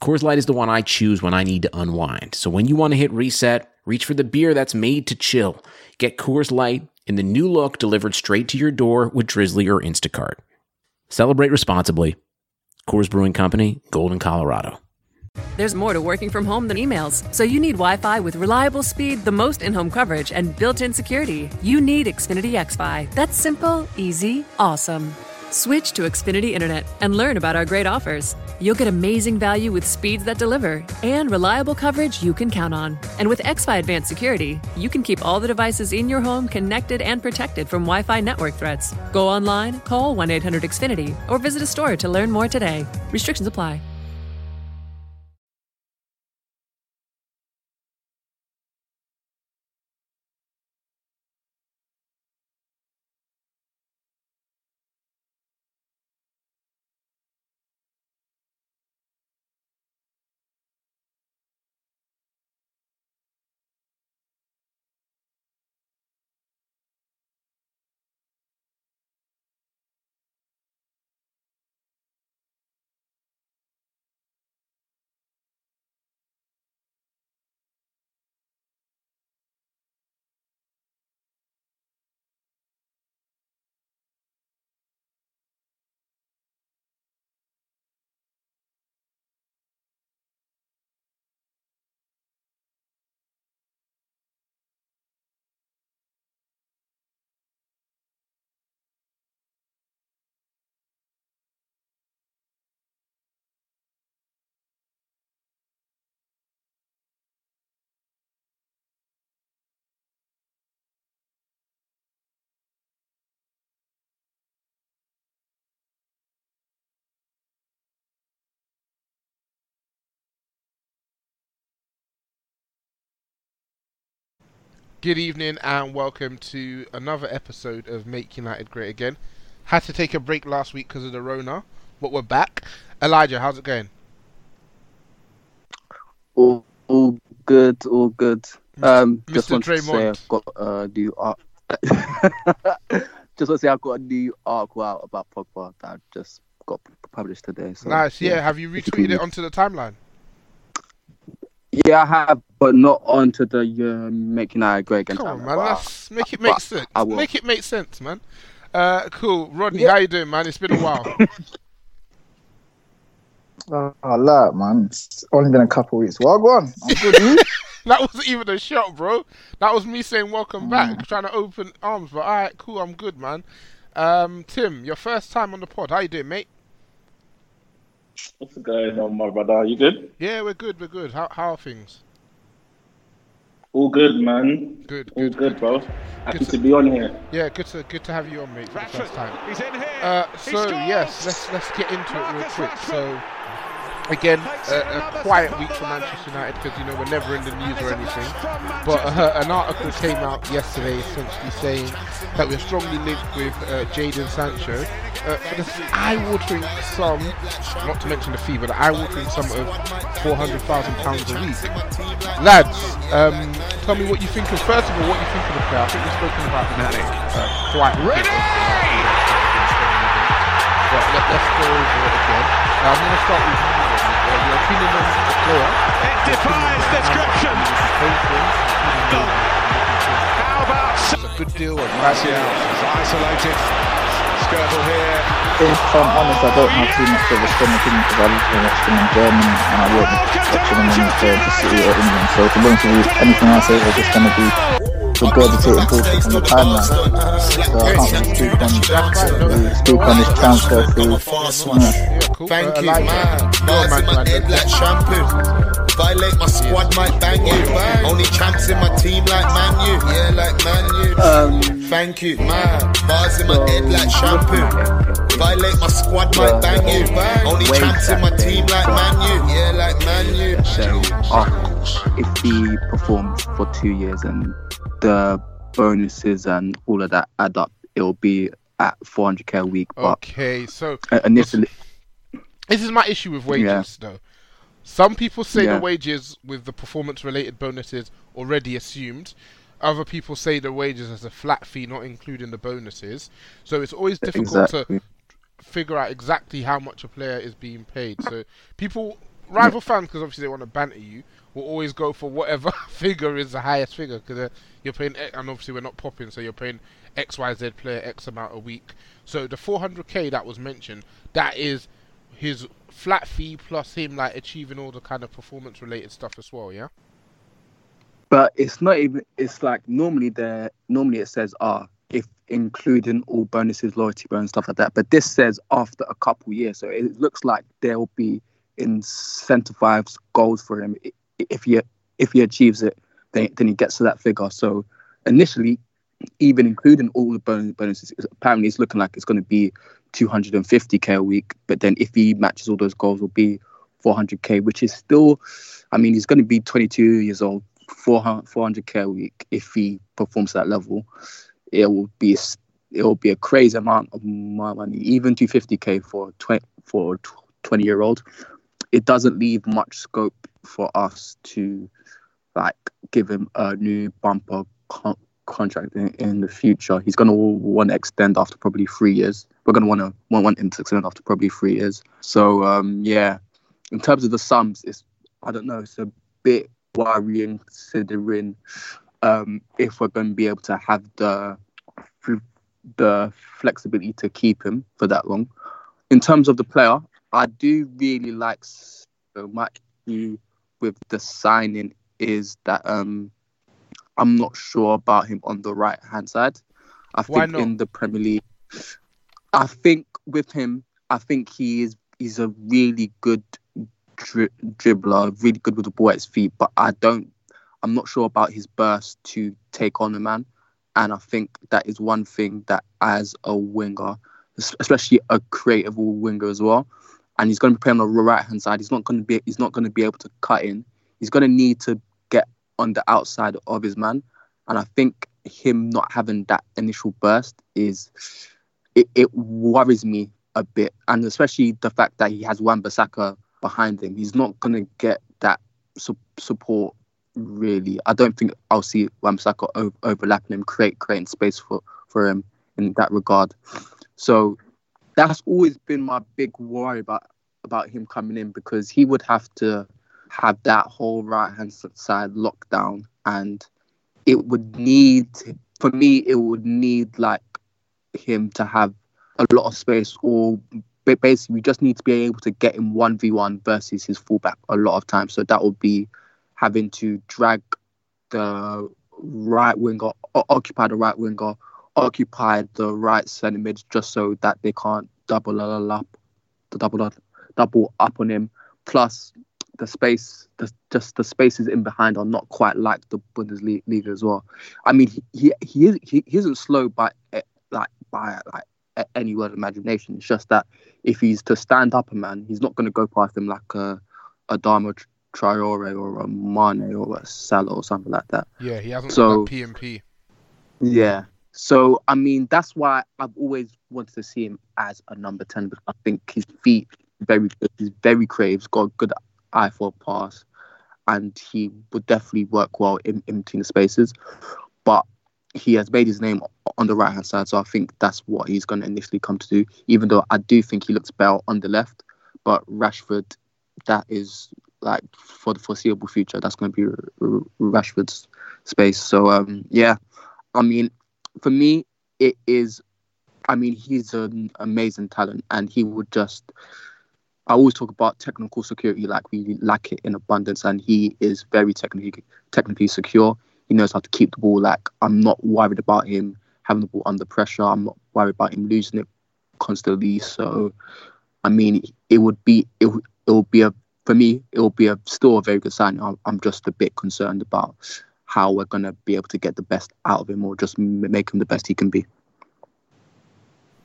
Coors Light is the one I choose when I need to unwind. So when you want to hit reset, reach for the beer that's made to chill. Get Coors Light in the new look delivered straight to your door with Drizly or Instacart. Celebrate responsibly. Coors Brewing Company, Golden, Colorado. There's more to working from home than emails, so you need Wi Fi with reliable speed, the most in home coverage, and built in security. You need Xfinity XFi. That's simple, easy, awesome. Switch to Xfinity Internet and learn about our great offers. You'll get amazing value with speeds that deliver and reliable coverage you can count on. And with XFi Advanced Security, you can keep all the devices in your home connected and protected from Wi Fi network threats. Go online, call 1 800 Xfinity, or visit a store to learn more today. Restrictions apply. Good evening and welcome to another episode of Make United Great Again. Had to take a break last week because of the Rona, but we're back. Elijah, how's it going? All, all good, all good. Um, just Mr. want to say I've got a new art. just want to say I've got a new article out about Pogba that I've just got published today. So, nice, yeah. Have you retweeted it onto the timeline? Yeah, I have, but not onto the uh, Make United Great Again. Come on, man. but Let's make it make but sense. I will. Make it make sense, man. Uh, cool. Rodney, Yeah. how you doing, man? It's been a while. Oh, I like man. It's only been a couple of weeks. Well, go on. I'm good. that wasn't even a shot, bro. That was me saying welcome back, Mm. trying to open arms. But all right, cool. I'm good, man. Um, Tim, your first time on the pod. How you doing, mate? What's going on, my brother? Are you good? Yeah, we're good. We're good. How how are things? All good, man. Good, All good, good, bro. Happy Good to to- be on here. Yeah, good to good to have you on, mate, for the first time. He's in here. Uh, so scores! yes, let's let's get into it real quick. Rashford. So again, a, a quiet week for. Manchester United because you know we're never in the news or anything. But uh, an article came out yesterday essentially saying that we're strongly linked with uh, Jadon Sancho uh, for the eye-watering sum, not to mention the fee, but the eye-watering sum of four hundred thousand pounds a week. Lads, um, tell me what you think of. First of all, what you think of the player. I think we've spoken about him uh, quite bit. But let, let's go over it again. Uh, I'm going to start with you. Rodney. Your opinion on the player. It defies description. How about It's a good deal or bad Martial? He's isolated. Skirtle here. if I'm honest, I don't have too much of a strong opinion because I live and watch them in Germany and I won't be watching them when it's going to City or England. So to be honest with you, anything I say is just going to be regurgitating bullshit from the timeline. So I can't really speak on, really speak on this transfer fee. Yeah. Yeah, cool. Thank uh, you, Elijah, man. you're Bars in my head like shampoo. Violate my squad, might bang you. Only champs in my team like Man U. Yeah, like Man U. Um, Thank you, man. Bars in my head like shampoo. Violate my squad, might bang you. Only Way champs in my team like Man U. Yeah, like Man U. say, oh, if he performs for two years and the bonuses and all of that add up, it'll be at 400k a week. But Okay, so initially, this is my issue with wages, Yeah. though. Some people say Yeah. the wages with the performance-related bonuses already assumed. Other people say the wages as a flat fee, not including the bonuses. So it's always difficult exactly. to figure out exactly how much a player is being paid. So people, rival fans, because obviously they want to banter you, will always go for whatever figure is the highest figure because uh, you're paying, and obviously we're not popping, so you're paying X Y Z player X amount a week. So the 400k that was mentioned, that is his flat fee plus him like achieving all the kind of performance related stuff as well. Yeah. But it's not even. It's like normally there. Normally it says, "Ah, if including all bonuses, loyalty bonus, stuff like that." But this says after a couple years, so it looks like there will be incentivized goals for him if he if he achieves it. Then then he gets to that figure. So initially, even including all the bonus bonuses, apparently it's looking like it's going to be 250k a week. But then if he matches all those goals, will be 400k, which is still, I mean, he's going to be 22 years old. 400 400k a week if he performs that level it will be it will be a crazy amount of mo- money. Even 250k for 20 for 20 year old it doesn't leave much scope for us to like give him a new bumper con- contract in, in the future. He's going to want to extend after probably three years. We're going to want to want, want him to extend after probably three years. So um yeah. In terms of the sums it's i don't know it's a bit worrying considering um, if we're going to be able to have the the flexibility to keep him for that long. In terms of the player, I do really like so much with the signing is that um, I'm not sure about him on the right hand side. I think in the Premier League, I think with him, I think he is he's a really good dri- dribbler, really good with the ball at his feet. But I don't, I'm not sure about his burst to take on a man. And I think that is one thing that as a winger, especially a creative winger as well, and he's going to be playing on the right hand side. He's not going to be he's not going to be able to cut in. He's going to need to get on the outside of his man. And I think him not having that initial burst is it, it worries me a bit, and especially the fact that he has Wan Bissaka behind him. He's not going to get that su- support really. I don't think I'll see o- overlapping him, create creating space for for him in that regard. So that's always been my big worry about about him coming in because he would have to have that whole right hand side locked down and it would need for me it would need like him to have a lot of space or ba- basically we just need to be able to get him 1v1 versus his fullback a lot of times. So that would be having to drag the right winger occupy the right winger occupy the right centre mid just so that they can't double up the double double up on him. Plus the space the, just the spaces in behind are not quite like the Bundesliga as well. I mean he he he, is, he, he isn't slow by eh, like by like any word of imagination it's just that if he's to stand up a man he's not going to go past him like a a Adama Traore or a Mane or a Salah or something like that Yeah, he hasn't So- got that PMP. yeah. So I mean that's why I've always wanted to see him as a number ten because I think his feet very good. He's very creative. He's got a good eye for a pass, and he would definitely work well in, in between the spaces. But he has made his name on the right hand side, so I think that's what he's going to initially come to do. Even though I do think he looks better on the left, but Rashford, that is like for the foreseeable future, that's going to be Rashford's space. So um, yeah, I mean, for me, it is. I mean, he's an amazing talent, and he would just. I always talk about technical security, like we lack it in abundance, and he is very technically technically secure. He knows how to keep the ball. Like I'm not worried about him having the ball under pressure. I'm not worried about him losing it constantly. So, I mean, it would be it, it will be a for me it would be a still a very good sign. I'm, I'm just a bit concerned about how we're gonna be able to get the best out of him, or just make him the best he can be.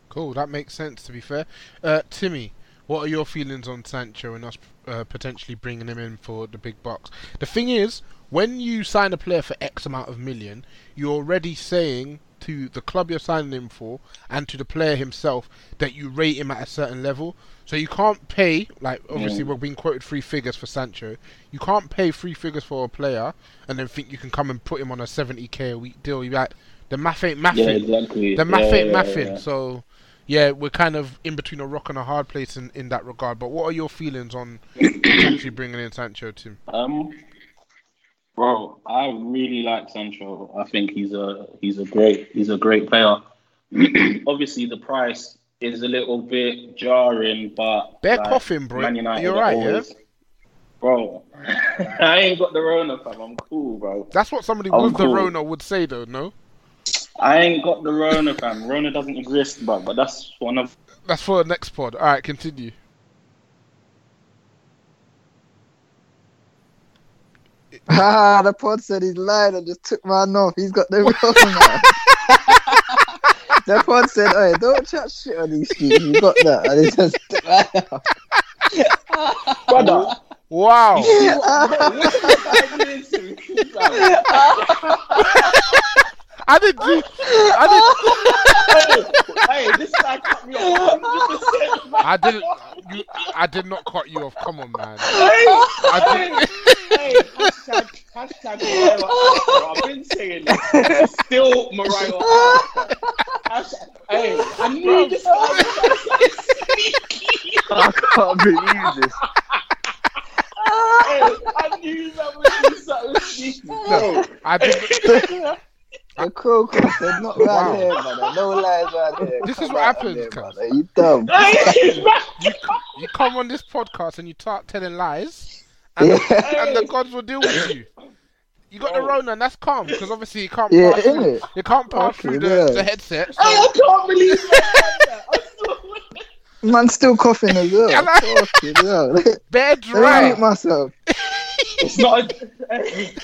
Cool, that makes sense. To be fair, uh, Timmy, What are your feelings on Sancho and us uh, potentially bringing him in for the big box? The thing is, when you sign a player for X amount of million, you're already saying to the club you're signing him for and to the player himself that you rate him at a certain level. So you can't pay like obviously Mm. we're being quoted three figures for Sancho. You can't pay three figures for a player and then think you can come and put him on a 70k a week deal. You like the math ain't mathing. Yeah, exactly. The math Yeah, ain't yeah, mathing. yeah. So yeah, we're kind of in between a rock and a hard place in, in that regard. But what are your feelings on actually bringing in Sancho, Tim? Um, bro, I really like Sancho. I think he's a he's a great he's a great player. Obviously, the price is a little bit jarring, but They're like, coughing, bro. Man United You're right, yeah? Bro, I ain't got the Rona, fam. I'm cool, bro. That's what somebody I'm with the. Rona would say, though. No, I ain't got the Rona, fam. Rona doesn't exist, bro. But that's one of that's for the next pod. All right, continue. Ah, the pod said he's lying and just took man off. He's got the Rona. the pod said, "Hey, don't chat shit on these streets. You got that?" And he just took man off. brother. Wow. I didn't do. I hey, this guy cut me off 100%. I didn't. You, I did not cut you off. Come on, man. Hey, I did. hey, hashtag, hashtag Mariah Arthur. I've been saying it. It's still Mariah Arthur. Hey, I knew this guy was sneaky. I can't believe this. Hey, I knew that was something sneaky. No, I didn't. The Coco said, "Not right Wow. here, man. No lies right here. This is what out happens, there, cuz. man. You dumb." Hey, You come on this podcast and you start telling lies, and, and the gods will deal with you. You got the Oh. Rona, and that's calm because obviously you can't Yeah, pass through. innit? You can't pass Okay, through the, yeah. the headset. Hey, I can't believe that. I'm still- coughing as well. Yeah, man. Fucking hell. Bare dry. mute myself. It's not. A, hey,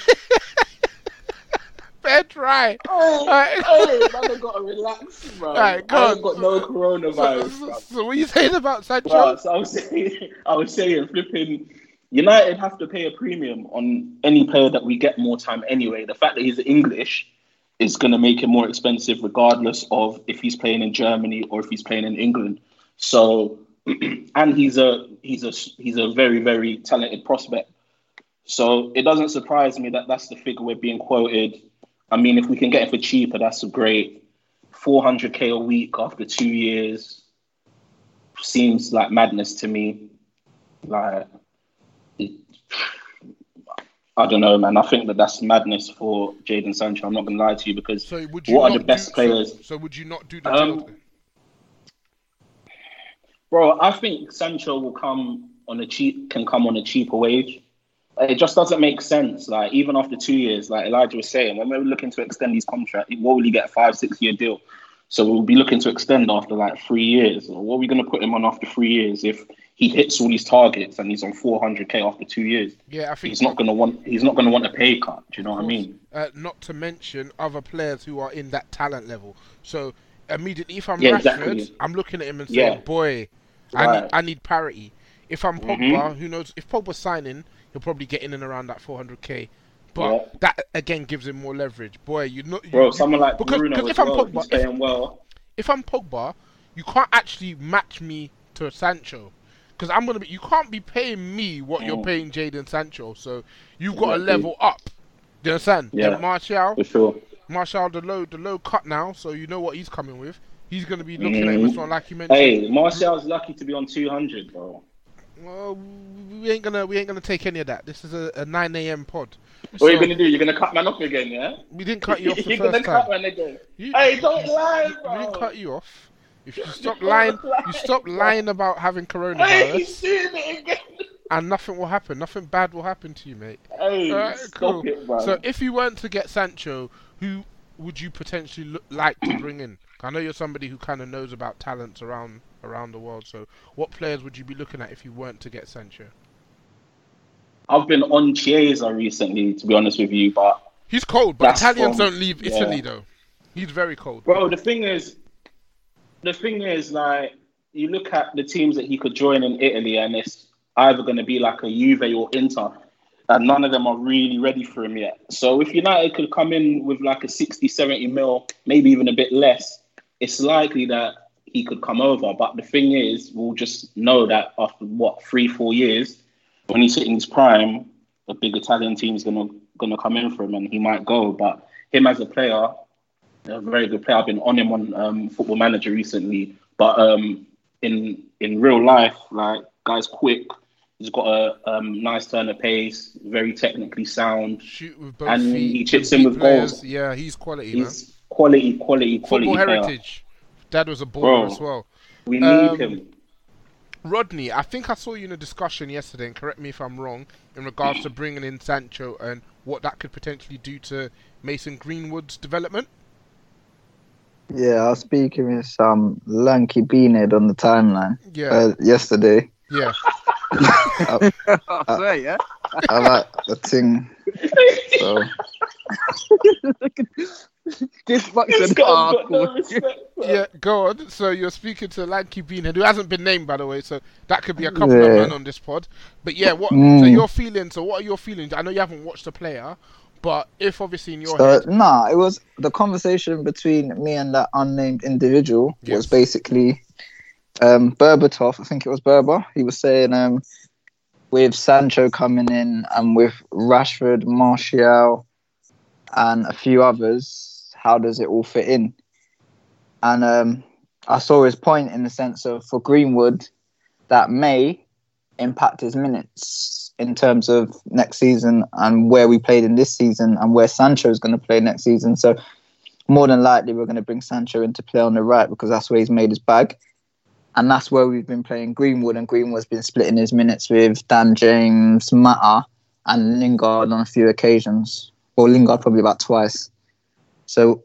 Bare dry. hey, Alright. hey, man, I gotta relax, bro. Alright, go I on. ain't got no coronavirus, so, bro. so what are you saying about Sancho? But so I was saying, I was saying, flipping. United have to pay a premium on any player that we get more time anyway. The fact that he's English is going to make him more expensive, regardless of if he's playing in Germany or if he's playing in England. So, and he's a he's a he's a very very talented prospect. So it doesn't surprise me that that's the figure we're being quoted. I mean, if we can get it for cheaper, that's great. 400k a week after two years seems like madness to me. Like, I don't know, man. I think that that's madness for Jadon Sancho. I'm not going to lie to you because So you what are the best do, players? So, so would you not do the Um, deal? Bro, I think Sancho will come on a cheap can come on a cheaper wage. It just doesn't make sense. Like even after two years, like Elijah was saying, when we're looking to extend his contract, what will he get? A five, six year deal. So we'll be looking to extend after like three years. What are we going to put him on after three years if he hits all these targets and he's on 400k after two years? Yeah, I think He's not going to want. He's not to want a pay cut. Do you know what I mean? Uh, not to mention other players who are in that talent level. So immediately, if I'm Yeah, Rashford, exactly. I'm looking at him and saying, Yeah. "Boy, I Right. need I need parity." If I'm Pogba, Mhm. who knows? If Pogba's signing, he'll probably get in and around that 400k. But Yeah. that again gives him more leverage. Boy, you know, you, Bro, someone like because, Bruno because if I'm well, Pogba, he's if, well. if I'm Pogba, you can't actually match me to Sancho. Because I'm gonna be, you can't be paying me what you're Mm. paying Jadon Sancho. So you've got to level up. Do you understand? Yeah. And Martial, For sure. Martial, the low, the low cut now, so you know what he's coming with. He's gonna be looking at him as Mhm. well, like you mentioned. Hey, Martial's lucky to be on 200, bro. Well, we ain't gonna, we ain't gonna take any of that. This is a, a 9 a.m. pod. What are you gonna do? You're gonna cut man off again, yeah? We didn't cut you off the You're gonna first cut time. man again. You- hey, don't lie, bro. We didn't cut you off. If you stop Don't lying, you stop lying about having coronavirus, he's it again. and nothing will happen. Nothing bad will happen to you, mate. Hey, Alright, stop cool. it, bro. So if you weren't to get Sancho, who would you potentially look, like to bring in? I know you're somebody who kind of knows about talents around around the world. So what players would you be looking at if you weren't to get Sancho? I've been on Chiesa recently, to be honest with you, but He's cold, but Italians from- don't leave yeah. Italy though. He's very cold. bro, the thing is, the thing is, like, you look at the teams that he could join in Italy, and it's either going to be like a Juve or Inter, and none of them are really ready for him yet. So if United could come in with like a 60, 70 mil, maybe even a bit less, it's likely that he could come over. But the thing is, we'll just know that after what three, four years, when he's hitting his prime, a big Italian team gonna gonna come in for him, and he might go. But him as a player, a very good player. I've been on him on um, Football Manager recently, but um, in in real life, like guy's quick. He's got a um, nice turn of pace, very technically sound, Shoot with both and feet. he chips in with players. goals. Yeah, he's quality, man. He's quality, quality, quality Football player. heritage. Dad was a baller Bro. as well. We need Um, him. Rodney, I think I saw you in a discussion yesterday, and correct me if I'm wrong, in regards to bringing in Sancho and what that could potentially do to Mason Greenwood's development. Yeah, I was speaking with some lanky beanhead on the timeline Yeah. uh, yesterday. Yeah. I, I swear, yeah. I like the thing. So this fucking This guy's no respect. Yeah, go on. So you're speaking to Lanky Beanhead, who hasn't been named, by the way. So that could be a couple of men on this pod. But yeah, what? So Mm. your feelings? So what are your feelings? I know you haven't watched the player, but if obviously in your So head, nah, it was the conversation between me and that unnamed individual Yes. was basically um Berbatov, I think it was Berber. He was saying um with Sancho coming in and with Rashford, Martial and a few others, how does it all fit in? And um I saw his point in the sense of for Greenwood that may impact his minutes in terms of next season and where we played in this season and where Sancho is going to play next season. So more than likely we're going to bring Sancho into play on the right because that's where he's made his bag. And that's where we've been playing Greenwood and Greenwood's been splitting his minutes with Dan James, Mata and Lingard on a few occasions. Or Lingard probably about twice. So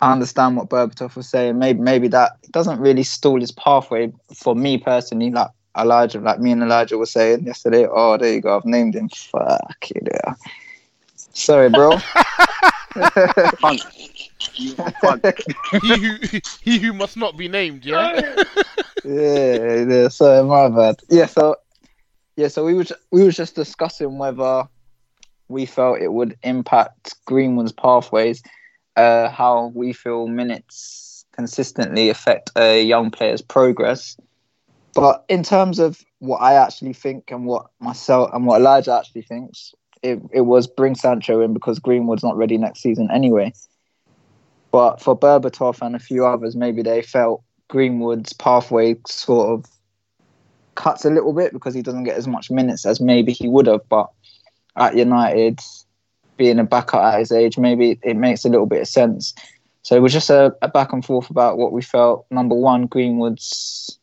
I understand what Berbatov was saying. Maybe maybe that doesn't really stall his pathway for me personally. Like Elijah, like me and Elijah were saying yesterday. Oh, there you go. I've named him. Fuck it. Yeah. Sorry, bro. Punk. You punk. he who he who must not be named, yeah. yeah, yeah. Sorry, my bad. Yeah. So yeah. So we was we was just discussing whether we felt it would impact Greenwood's pathways, uh, how we feel minutes consistently affect a young player's progress. But in terms of what I actually think and what myself and what Elijah actually thinks, it, it was bring Sancho in because Greenwood's not ready next season anyway. But for Berbatov and a few others, maybe they felt Greenwood's pathway sort of cuts a little bit because he doesn't get as much minutes as maybe he would have. But at United, being a backup at his age, maybe it makes a little bit of sense. So it was just a, a back and forth about what we felt. Number one, Greenwood's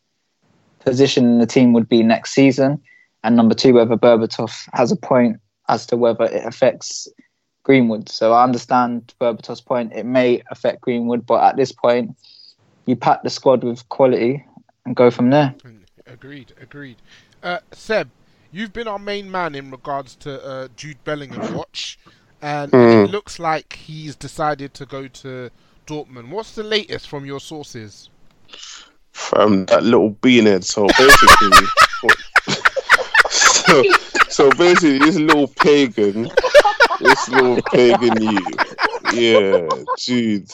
position in the team would be next season, and number two, whether Berbatov has a point as to whether it affects Greenwood. So I understand Berbatov's point; it may affect Greenwood, but at this point, you pack the squad with quality and go from there. Agreed, agreed. Uh, Seb, you've been our main man in regards to uh, Jude Bellingham watch, and it looks like he's decided to go to Dortmund. What's the latest from your sources? From that little beanhead. So basically, so, so basically, this little pagan, this little pagan you, yeah, Jude.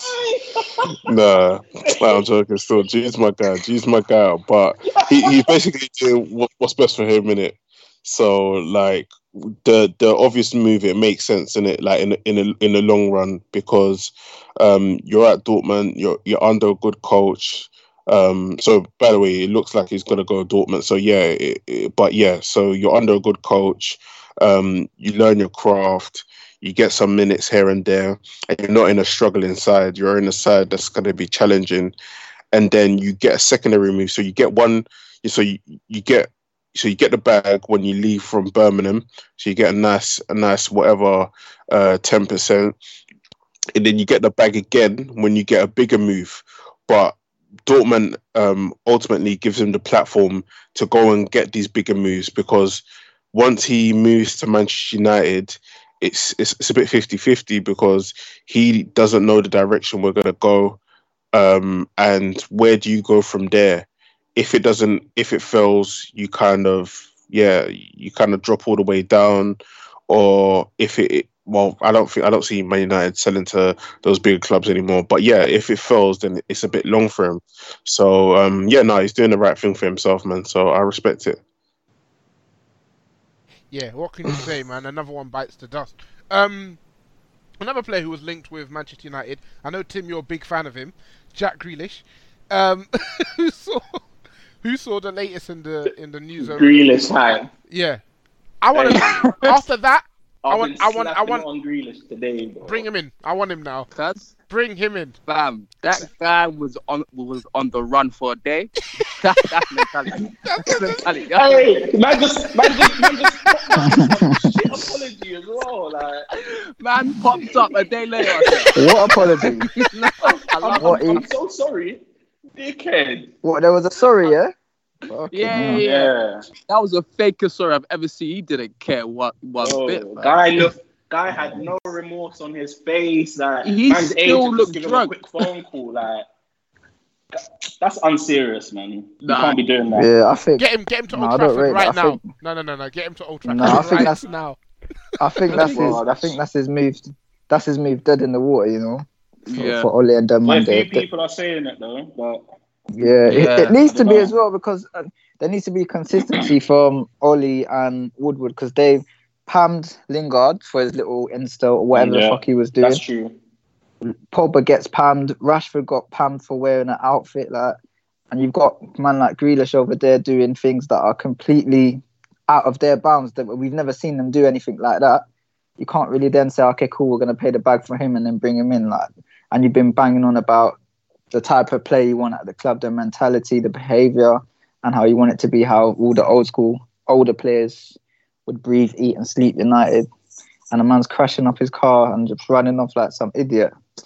Nah, I'm joking. Still, Jude's my guy. Jude's my guy. But he, he's basically doing what, what's best for him in it. So like the the obvious move, it makes sense in it, like in in a, in the long run, because um you're at Dortmund, you're you're under a good coach. Um, so by the way, it looks like he's gonna go to Dortmund. So yeah, it, it- but yeah, so you're under a good coach. Um, you learn your craft. You get some minutes here and there, and you're not in a struggling side. You're in a side that's gonna be challenging, and then you get a secondary move. So you get one. So you, you get so you get the bag when you leave from Birmingham. So you get a nice a nice whatever uh, ten percent, and then you get the bag again when you get a bigger move. But Dortmund um, ultimately gives him the platform to go and get these bigger moves because once he moves to Manchester United, it's it's, it's a bit 50-50 because he doesn't know the direction we're going to go um, and where do you go from there? if it doesn't, if it fails, you kind of yeah, you kind of drop all the way down, or if it well, I don't think I don't see Man United selling to those bigger clubs anymore. But yeah, if it fails, then it's a bit long for him. So um, yeah, no, he's doing the right thing for himself, man. So I respect it. Yeah, what can you say, man? Another one bites the dust. Um, another player who was linked with Manchester United. I know Tim, you're a big fan of him, Jack Grealish. Um, who saw who saw the latest in the in the news? over- Grealish high. Yeah, I want to. after that, I I've want, I want, I want. on Grealish today. Bro. Bring him in. I want him now. Cuz, Bring him in. fam, that guy was on was on the run for a day. that, that's mentality. That's mentality. Hey, man, just man, just man, just shit apology as well. Like, Man pops up a day later. What apology? I love What I'm he- so sorry, dickhead. What? There was a sorry, yeah. Fucking Yeah, yeah. Yeah, That was the fakest story I've ever seen. He didn't care what one Bro, bit. man. guy look, guy had no remorse on his face. Like, He still agent looked just him drunk. a quick phone call. Like, that's unserious, man. You Nah. can't be doing that. Yeah, I think. Get him. Get him to No, Old I Trafford rate right. I now. think- No, no, no, no. Get him to Old Trafford No, I think right that's- now. I think that's his. I think that's his move. That's his move. Dead in the water, you know. For, Yeah. for Ole and them Well, a man. few They- they- people are saying it though, but Yeah, it, Yeah, it needs to be as well because uh, there needs to be consistency from Ole and Woodward because they pammed Lingard for his little insta or whatever the fuck he was doing. that's true. Pogba gets pammed. Rashford got pammed for wearing an outfit like, and you've got man like Grealish over there doing things that are completely out of their bounds. That we've never seen them do anything like that. You can't really then say, okay, cool, we're going to pay the bag for him and then bring him in. Like, and you've been banging on about the type of play you want at the club, the mentality, the behavior, and how you want it to be. How all the old school, older players would breathe, eat, and sleep United. And a man's crashing up his car and just running off like some idiot. You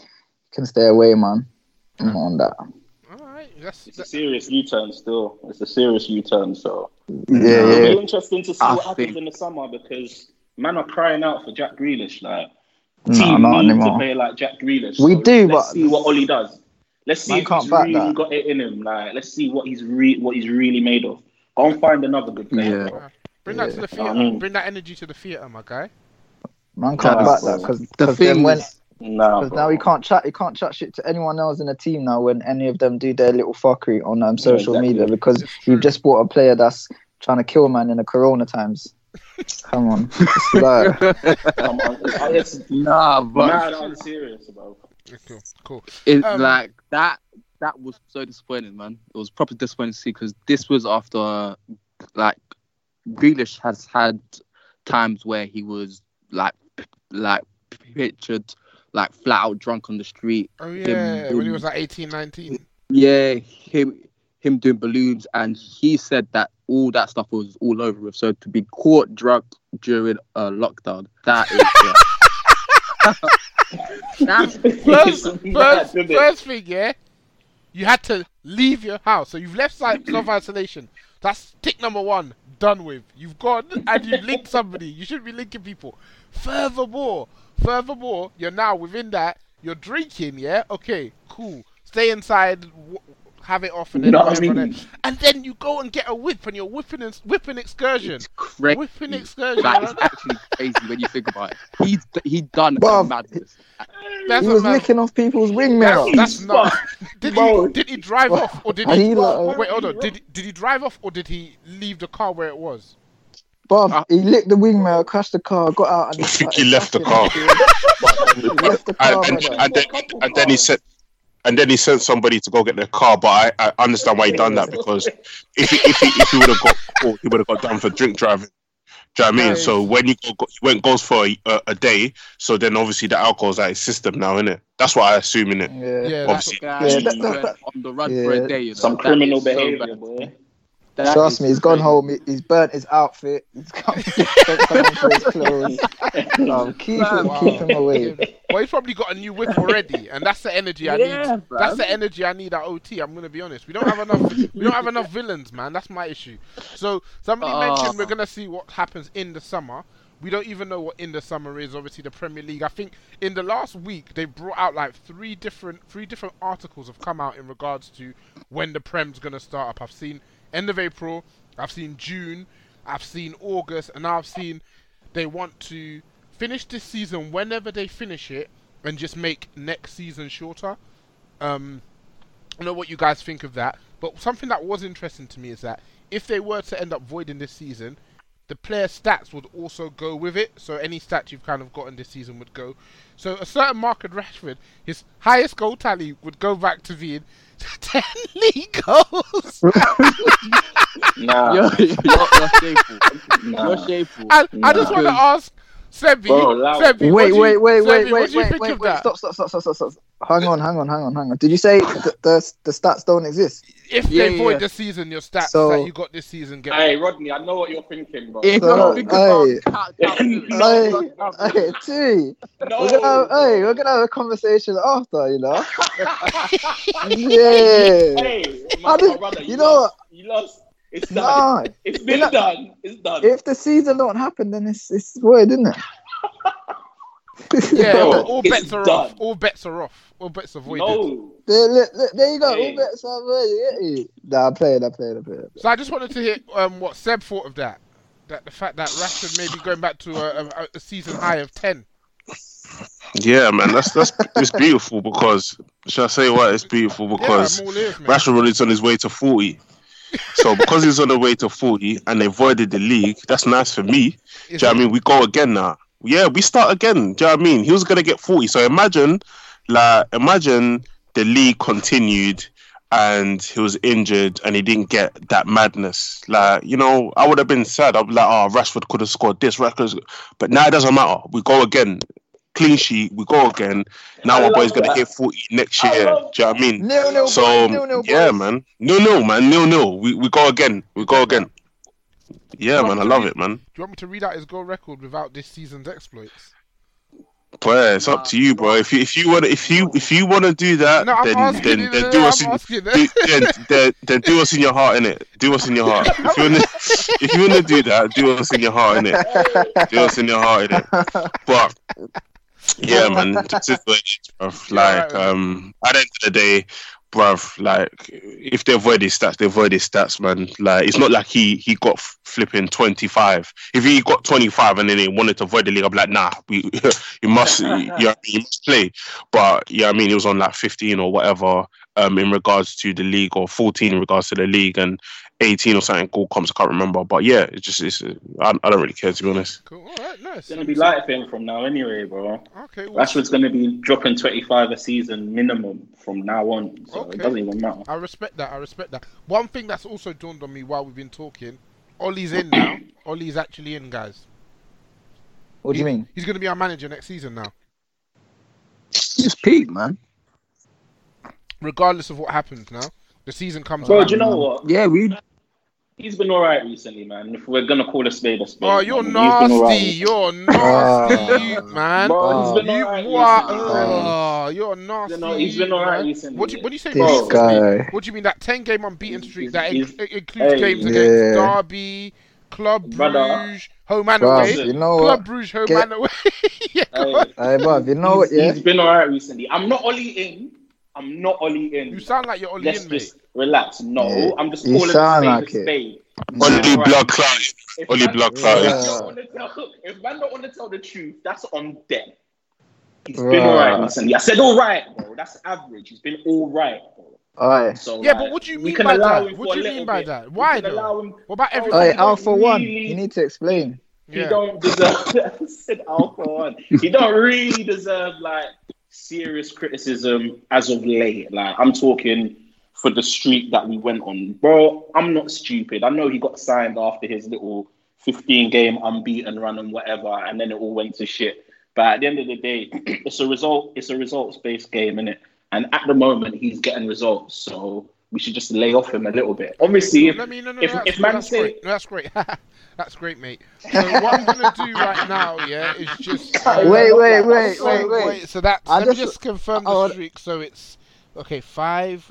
Can stay away, man. I'm on that. All right. That's, It's a serious U-turn still. It's a serious U-turn. So Yeah, it'll be interesting to see I what happens in the summer because man are crying out for Jack Grealish. Like No, team not need to play like Jack Grealish. We So do, let's but- see what Ole does. Let's see Man if he's really that. got it in him. Like let's see what he's re- what he's really made of. Go and find another good player. Yeah. bro. bring that to the theater. Mm. Bring that energy to the theater, my guy. Man can't Nah, back bro. that because The then thing when is, Nah, Because bro. now he can't chat. He can't chat shit to anyone else in the team now when any of them do their little fuckery on um, social exactly. media. Because you've just bought a player that's trying to kill man in the Corona times. Come on, it's like, Come on. It's nah, but mad unserious, bro. Cool. Cool. it's Um, like that. That was so disappointing, man. It was proper disappointing to see because this was after, like, Grealish has had times where he was like, like pictured like flat out drunk on the street. Oh yeah, Him when he was like 18, 19. Yeah, him him doing balloons, and he said that all that stuff was all over with. So to be caught drunk during a lockdown, that is. yeah. That's First, It's first, isn't first thing, yeah, you had to leave your house. So you've left self isolation. That's tick number one. Done with. You've gone and you've linked somebody. You shouldn't be linking people. Furthermore, furthermore, you're now within that. You're drinking, yeah. Okay, cool. Stay inside. W- have it off and then No, I mean- and then you go and get a whip and you're whipping and whipping excursion. It's crazy. Whipping excursion. That is actually crazy when you think about it. He's he done Bruv, a madness. That's he was man- licking off people's wing mirror. That's, that's not. Did he, did he drive off or did he? he like- wait, hold on. Did did he drive off or did he leave the car where it was? Bruv, uh, he licked the wing mirror, crashed the car, got out, and I think he left the car. He left the car, and, and, and then, and then he said, and then he sent somebody to go get their car. But I, I understand why he done that because if he, if he, if he would have got caught, he would have got done for drink driving. Do you know what I mean? Nice. So when he, go, he went goes for a, a, a day, so then obviously the alcohol's out his system now, isn't it? That's what I assume in it. Yeah. Yeah, that's, Obviously, Guy Yeah, that- that- that- on the run for Yeah. a day. You know, Some criminal is so behavior, boy. That Trust is me, he's gone home. He's burnt his outfit. He's come for his clothes. Um, keep him, Wow. keep him away. well, he's probably got a new whip already, and that's the energy I Yeah, need. bruv. That's the energy I need at OT. I'm gonna be honest. We don't have enough. we don't have enough villains, man. That's my issue. So somebody Oh. mentioned we're gonna see what happens in the summer. We don't even know what in the summer is. Obviously, the Premier League. I think in the last week they brought out like three different three different articles have come out in regards to when the Prem's gonna start up. I've seen end of April. I've seen June. I've seen August, and I've seen they want to finish this season whenever they finish it and just make next season shorter. Um, I don't know what you guys think of that, but something that was interesting to me is that if they were to end up voiding this season, the player stats would also go with it. So any stats you've kind of gotten this season would go. So a certain Marcus Rashford, his highest goal tally would go back to being 10 league goals. Nah. You're, you're, you're shameful. Nah. You're shameful. And I just want to ask Sebby, Bro, Sebby, Wait, you- wait, wait, Sebby, wait, what wait, do you wait, think wait, of wait. that? Stop, stop, stop, stop, stop, stop. Hang on, hang on, hang on, hang on. Did you say the the, the stats don't exist? If Yeah, they void yeah. the season, your stats So- that you got this season get. Hey, Rodney, I know what you're thinking, bro. Yeah, So, no, think hey. about count- count- No, Hey, hey, T. No. We're gonna have, hey, we're gonna have a conversation after, you know. yeah. Hey, I my, my didn't- brother, you, you know lost. You lost. It's done. Nah. It's been You done. It's done. If the season don't happen, then it's it's weird, isn't it? Yeah, Bro, all, all it's bets are done. off. All bets are off. All bets are voided. no. There, look, look, there you go. Hey. All bets are void. You get me? Nah, I played, I played, I played. So I just wanted to hear um, what Seb thought of that. That the fact that Rashford may be going back to a, a, a season high of ten. Yeah, man, that's that's it's beautiful because shall I say what? It's beautiful because yeah, I'm all ears, man. Rashford is on his way to forty. So because he's on the way to forty and they the league, that's nice for me. Do you know I mean? We go again now. Yeah, we start again. Do you know what I mean? He was gonna get forty. So imagine, like, imagine the league continued and he was injured and he didn't get that madness. Like, you know, I would have been sad. I'd be like, oh, Rashford could have scored this, Rashford. But now it doesn't matter. We go again. Clean sheet. We go again. Now I our boy's love gonna that. hit forty next year. love Do you know what I mean? No, no. So boys, nil nil, yeah, boys. man. No, no, man. No, no. We we go again. We go again. Yeah, want man. me I to love read- it, man. Do you want me to read out his goal record without this season's exploits? But it's up to you, bro. If you if you want if you if you want to do that, No, I'm then asking then, you, then no, do no, what's I'm in asking. do, then, then, then do what's in your heart, innit? Do what's in your heart. If you wanna if you wanna do that, do what's in your heart, innit? Do what's in your heart, innit? But yeah, man, this is what it is, bruv. Like, um, at the end of the day, bruv, like, if they avoid his stats, they avoid his stats, man. Like, it's not like he he got flipping twenty five. If he got twenty five and then he wanted to avoid the league, I'm like, nah, we you must, you, know, what I mean, you must play. But yeah, I mean, he was on like fifteen or whatever. Um, in regards to the league, or fourteen in regards to the league, and eighteen or something goal comps. I can't remember, but yeah, it's just it's. I, I don't really care to be honest. Cool. All right, nice. It's gonna be light for him from now anyway, bro. Okay. Well, Rashford's gonna be dropping 25 a season minimum from now on, so Okay. it doesn't even matter. I respect that. I respect that. One thing that's also dawned on me while we've been talking, Ole's in now. Ole's actually in, guys. What do you mean? He's going to be our manager next season now, Just peak, man. regardless of what happens. Now the season comes. Bro, around. do you know what? Yeah, we. He's been alright recently, man. If we're gonna call a spade a spade. Oh, you're man, nasty. alright. You're nasty, man. Bro, he's been You alright what? recently. Oh, you're nasty. You know, he's been alright man. recently. What do you, when you say This nasty, guy. what do you mean that ten game unbeaten He's- streak that he's- inc- includes hey. games Yeah. against Derby, Club Brother. Bruges, home and Bruv, away. you know Club what? Bruges, home Get- and away. yeah, go Hey, on. Hey, bruv, you know what? Yeah? He's been alright recently. I'm not only in. I'm not Ole in. You sound like you're Ole Let's in, mate. relax. No, Yeah, I'm just you calling sound a like spade it. a spade. Only Alright. blood clot. If Only man- blood if clot. man don't wanna tell- If man don't want to tell the truth, that's on them. He's been alright, recently. I said all right, bro. That's average. He's been all right, bro. alright. So Yeah, like, but what do you mean by that? What do you mean by bit. that? Why can though? allow him- What about everything? Alright, He don't Alpha One. You need to explain. He Yeah. don't deserve. I said Alpha One. He don't really deserve like serious criticism as of late. Like I'm talking for the streak that we went on, bro. I'm not stupid. I know he got signed after his little 15 game unbeaten run and whatever, and then it all went to shit. But at the end of the day, it's a result. It's a results based game, innit? And at the moment, he's getting results. So we should just lay off him a little bit. Obviously, if, Let me, no, no, if, man that's say great. No, that's great. that's great, mate. So what I'm gonna do right now, yeah, is just uh, Wait, wait, wait, so, wait, wait. So that's I let me just- just confirm the I would- streak. So it's okay, five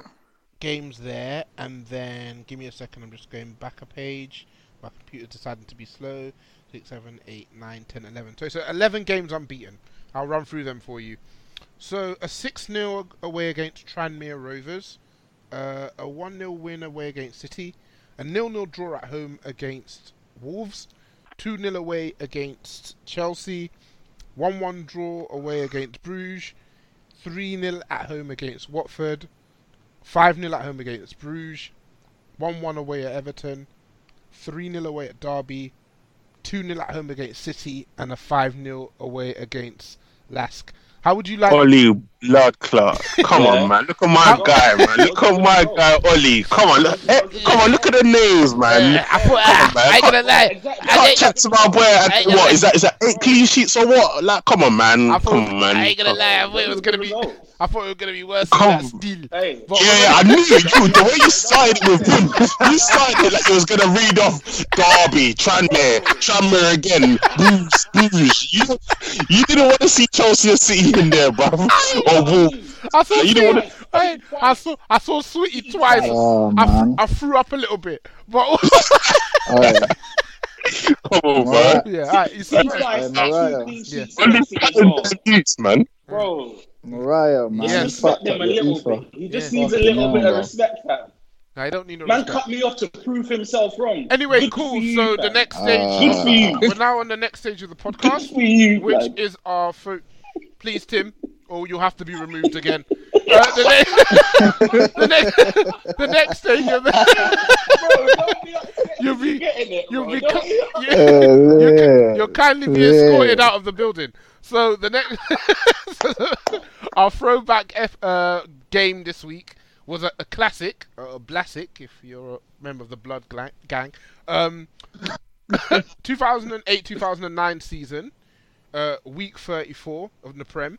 games there, and then give me a second. I'm just going back a page. My computer decided to be slow. Six, seven, eight, nine, ten, eleven. So, so 11 games unbeaten. I'll run through them for you. So a 6 0 away against Tranmere Rovers, uh, a 1 0 win away against City, a 0 0 draw at home against Wolves, 2 0 away against Chelsea, 1 1 draw away against Bruges, 3 0 at home against Watford, 5 0 at home against Bruges, 1 1 away at Everton, 3 0 away at Derby, 2 0 at home against City, and a 5 0 away against Lask. How would you like? Blood clot. Come on, man. Look at my guy, man. Look at my guy, Ollie. Come on, look, eh, come on. Look at the names, man. I thought, Come on, man. I ain't gonna lie. Can't chat to my boy. I ain't What gonna- is that? Is that eight clean sheets or what? Like, come on, man. I thought, Come on, man. I ain't gonna lie. I thought it was gonna be. I thought it was gonna be worse Come than that on. still. Hey, But Yeah, yeah, I knew you. The way you started with him, you started like you was gonna read off Derby, Tranmere, Tranmere again, Bruce, Bruce. You, you didn't want to see Chelsea or City in there, bro, or Wolves. I saw, You don't Sweetie- hey, I saw, I saw Sweetie twice. Oh, I, man. I threw up a little bit, but Alright. Come on, bro. Alright. yeah, alright, you see, That's right? why Hey, it's Mariah. two clean Only in the fucking season, ten youths, man. bro. Mariah, man. Yes. you fucked Respect up him a little bit. He just Yeah. needs a little hell, bit of respect, fam. I don't need no Man respect. cut me off to prove himself wrong. Anyway, Good cool. you, So the next stage, Uh, Good for you. we're now on the next stage of the Good podcast, for you, which blood. is our. Fo- Please, Tim, or you'll have to be removed again. Uh, the, next, the, next, the next stage of the. Be. You'll be- You're getting it, You'll be, Don't cu- be upset. you- you're, yeah. you're kindly be escorted out of the building. So the next, our throwback F, uh, game this week was a, a classic, uh, a classic, if you're a member of the Blood Gang. Um, 2008-2009 season, uh, week 34 of the Prem.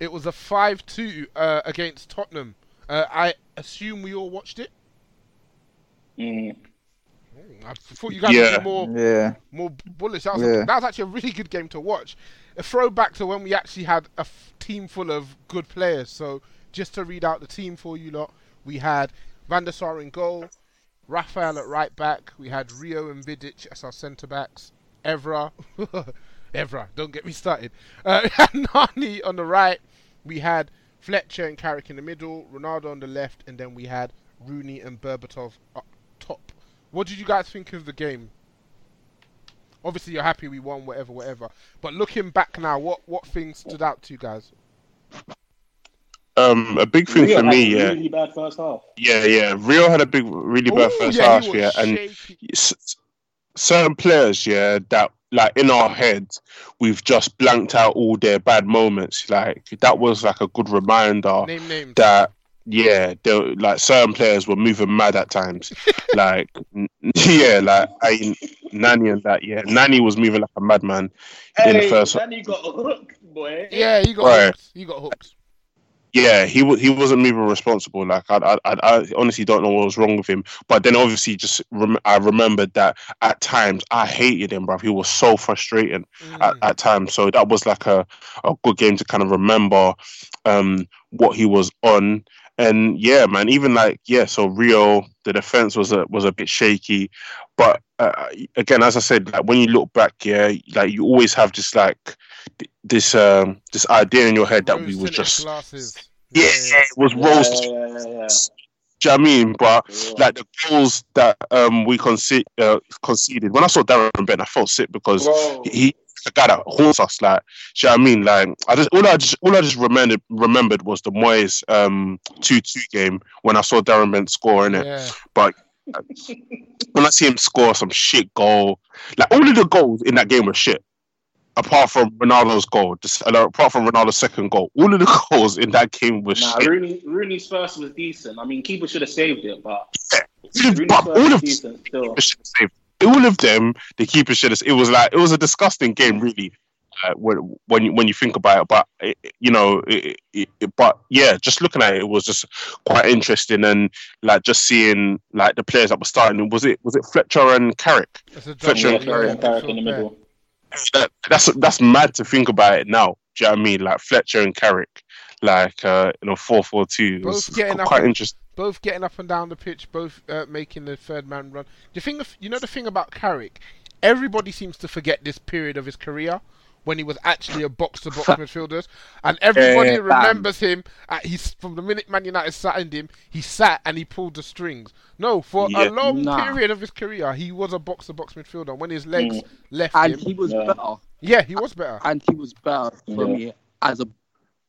It was a 5-2 uh, against Tottenham. Uh, I assume we all watched it. Mm. I thought you guys Yeah. would be more Yeah. more bullish. That was, Yeah. a, that was actually a really good game to watch. A throwback to when we actually had a f- team full of good players. So just to read out the team for you lot, we had Van der Sar in goal, Raphael at right back, we had Rio and Vidic as our centre backs, Evra, Evra, don't get me started. Uh, we had Nani on the right, we had Fletcher and Carrick in the middle, Ronaldo on the left, and then we had Rooney and Berbatov up top. What did you guys think of the game? Obviously, you're happy we won, whatever, whatever. But looking back now, what what things stood out to you guys? Um, a big thing Rio for had me, a yeah, Really bad first half. yeah, yeah. Rio had a big, really bad Ooh, first yeah, half, yeah, and shaky. s- certain players, yeah, that like in our heads, we've just blanked out all their bad moments. Like that was like a good reminder Name names. that yeah, they were- like certain players were moving mad at times. like n- yeah, like I Nani and that, yeah, Nani was moving like a madman in the first. Danny got hooked, boy. Yeah, he got Right. hooked. He got hooked. Yeah, he wa he wasn't moving responsible. Like I, I, I, I honestly don't know what was wrong with him. But then obviously, just rem- I remembered that at times I hated him, bro. He was so frustrating at, Mm. at times. So that was like a, a good game to kind of remember um what he was on. And yeah, man, even like yeah, so Rio, the defense was a was a bit shaky, but uh, again, as I said, like when you look back, yeah, like you always have this like th- this um this idea in your head that we Rose was just glasses. yeah, it was Yeah, roast. yeah, yeah, yeah. Do you know what I mean? But Yeah. like the goals that um we uh, conceded, when I saw Darren Bent, I felt sick because Bro, he the guy that haunts us. Like, do you know what I mean? Like, I just all I just all I just remembered remembered was the Moyes um two two game when I saw Darren Bent score in it. Yeah. But when I see him score some shit goal, like all of the goals in that game were shit. Apart from Ronaldo's goal, just, uh, apart from Ronaldo's second goal, all of the goals in that game were nah, shit. Rooney, Rooney's first was decent. I mean, keeper should have saved it, but Dude, Rooney's but first all was of decent still. Keeper should have saved. All of them, the keeper should have. It was like it was a disgusting game, really. Uh, when when you, when you think about it, but it, you know, it, it, it- but yeah, just looking at it, it was just quite interesting, and like just seeing like the players that were starting. Was it was it Fletcher and Carrick? Fletcher double, and Carrick, yeah, Carrick in the middle. That, that's that's mad to think about it now. Do you know what I mean? Like Fletcher and Carrick, like uh, you know, four four two. Both getting up quite and- interesting. Both getting up and down the pitch, both uh, making the third man run. The thing, of, you know, the thing about Carrick, everybody seems to forget this period of his career when he was actually a box to box midfielder, and everybody Yeah, bam. remembers him. At, he's from the minute Man United signed him, he sat and he pulled the strings. No, for Yeah. a long Nah. period of his career, he was a box to box midfielder. When his legs Mm. left and him, he was Yeah. better. yeah, he was better. and he was better for Yeah. me as a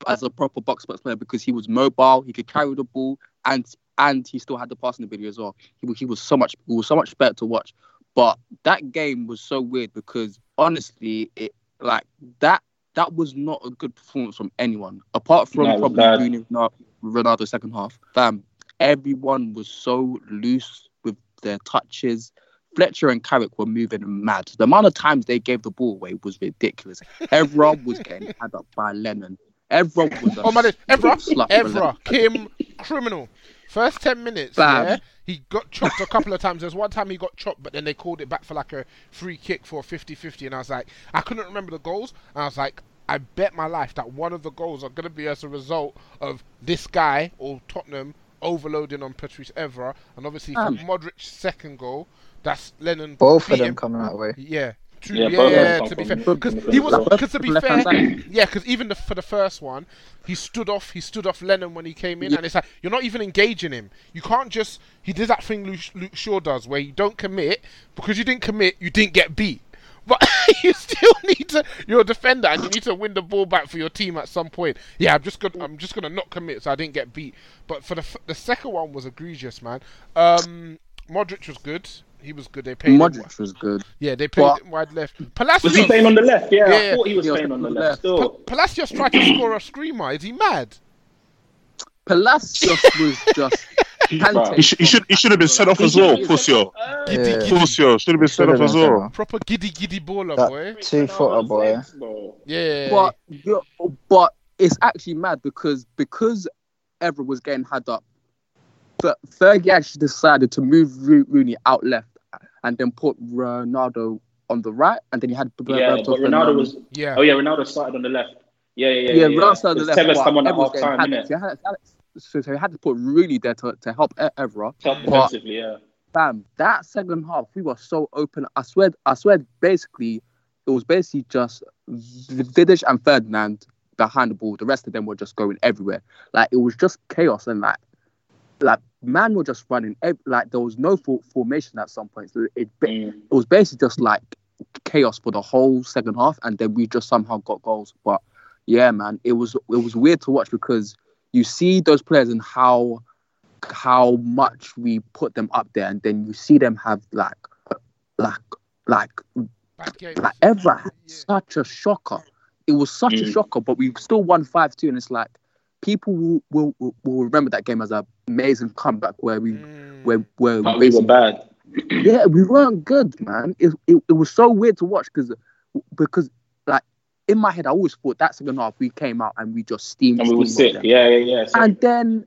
as a proper box box player because he was mobile, he could carry the ball, and and he still had the passing ability as well. He was, he was so much he was so much better to watch. But that game was so weird because honestly, it like that that was not a good performance from anyone apart from No, probably. Rooney, Ronaldo, Ronaldo second half. Fam, everyone was so loose with their touches. Fletcher and Carrick were moving mad. The amount of times they gave the ball away was ridiculous. Everyone was getting had up by Lennon. Everyone was a Oh my days, Evra, slut Evra, Lennon. Kim, criminal. First ten minutes, Bam. yeah, he got chopped a couple of times. There's one time he got chopped, but then they called it back for like a free kick for a 50-50, and I was like, I couldn't remember the goals, and I was like, I bet my life that one of the goals are going to be as a result of this guy or Tottenham overloading on Patrice Evra, and obviously for Um. Modric's second goal, that's Lennon. Both of them him. coming that way. Yeah. True. Yeah, Yeah, both yeah, to be fair, because he was, because to be fair, yeah, because even the, for the first one, he stood off. He stood off Lennon when he came in, and it's like you're not even engaging him. You can't just. He did that thing Luke, Luke Shaw does, where you don't commit because you didn't commit, you didn't get beat. But you still need to. You're a defender, and you need to win the ball back for your team at some point. Yeah, I'm just gonna. I'm just gonna not commit, so I didn't get beat. But for the f- the second one was egregious, man. Um, Modric was good. He was good. They played. him Modric was good. yeah, they played But- wide left. Palacios. Was he playing on the left? Yeah, Yeah, I thought he was he was playing on the left. left. Still, Pa- Palacios tried to score a screamer. Is he mad? Palacios was just. He, sh- he should he should have been sent off as well, Pussio. Giddy, Yeah. giddy. Should have been sent off as well. Proper giddy giddy baller, boy. Two footer boy. Yeah. But but it's actually mad because because Evra was getting had up, but Fergie actually decided to move Rooney out left and then put Ronaldo on the right, and then he had Yeah, but Ronaldo was. yeah. Oh yeah, Ronaldo started on the left. Yeah, yeah, yeah. yeah, yeah, Ronaldo started on the left. Tevez but come on at half time, had- innit? so he had- So, so he had to put Rooney there to, to help E- Evra. Top defensively, yeah. Fam, that second half, we were so open. I swear, I swear, basically, it was basically just Vidic and Ferdinand behind the ball. The rest of them were just going everywhere. Like it was just chaos and like, like man were just running. Like there was no for- formation at some points. So it Mm. it was basically just like chaos for the whole second half, and then we just somehow got goals. But yeah, man, it was it was weird to watch because you see those players and how how much we put them up there, and then you see them have like like like like ever Yeah. such a shocker. It was such a Mm. shocker, but we still won five two, and it's like people will, will, will, will remember that game as an amazing comeback where we Mm. where where But we were bad. yeah, we weren't good, man. It, it, it was so weird to watch because because like in my head, I always thought that second half we came out and we just steamed. And we were sick. them. Yeah, yeah, yeah. So- And then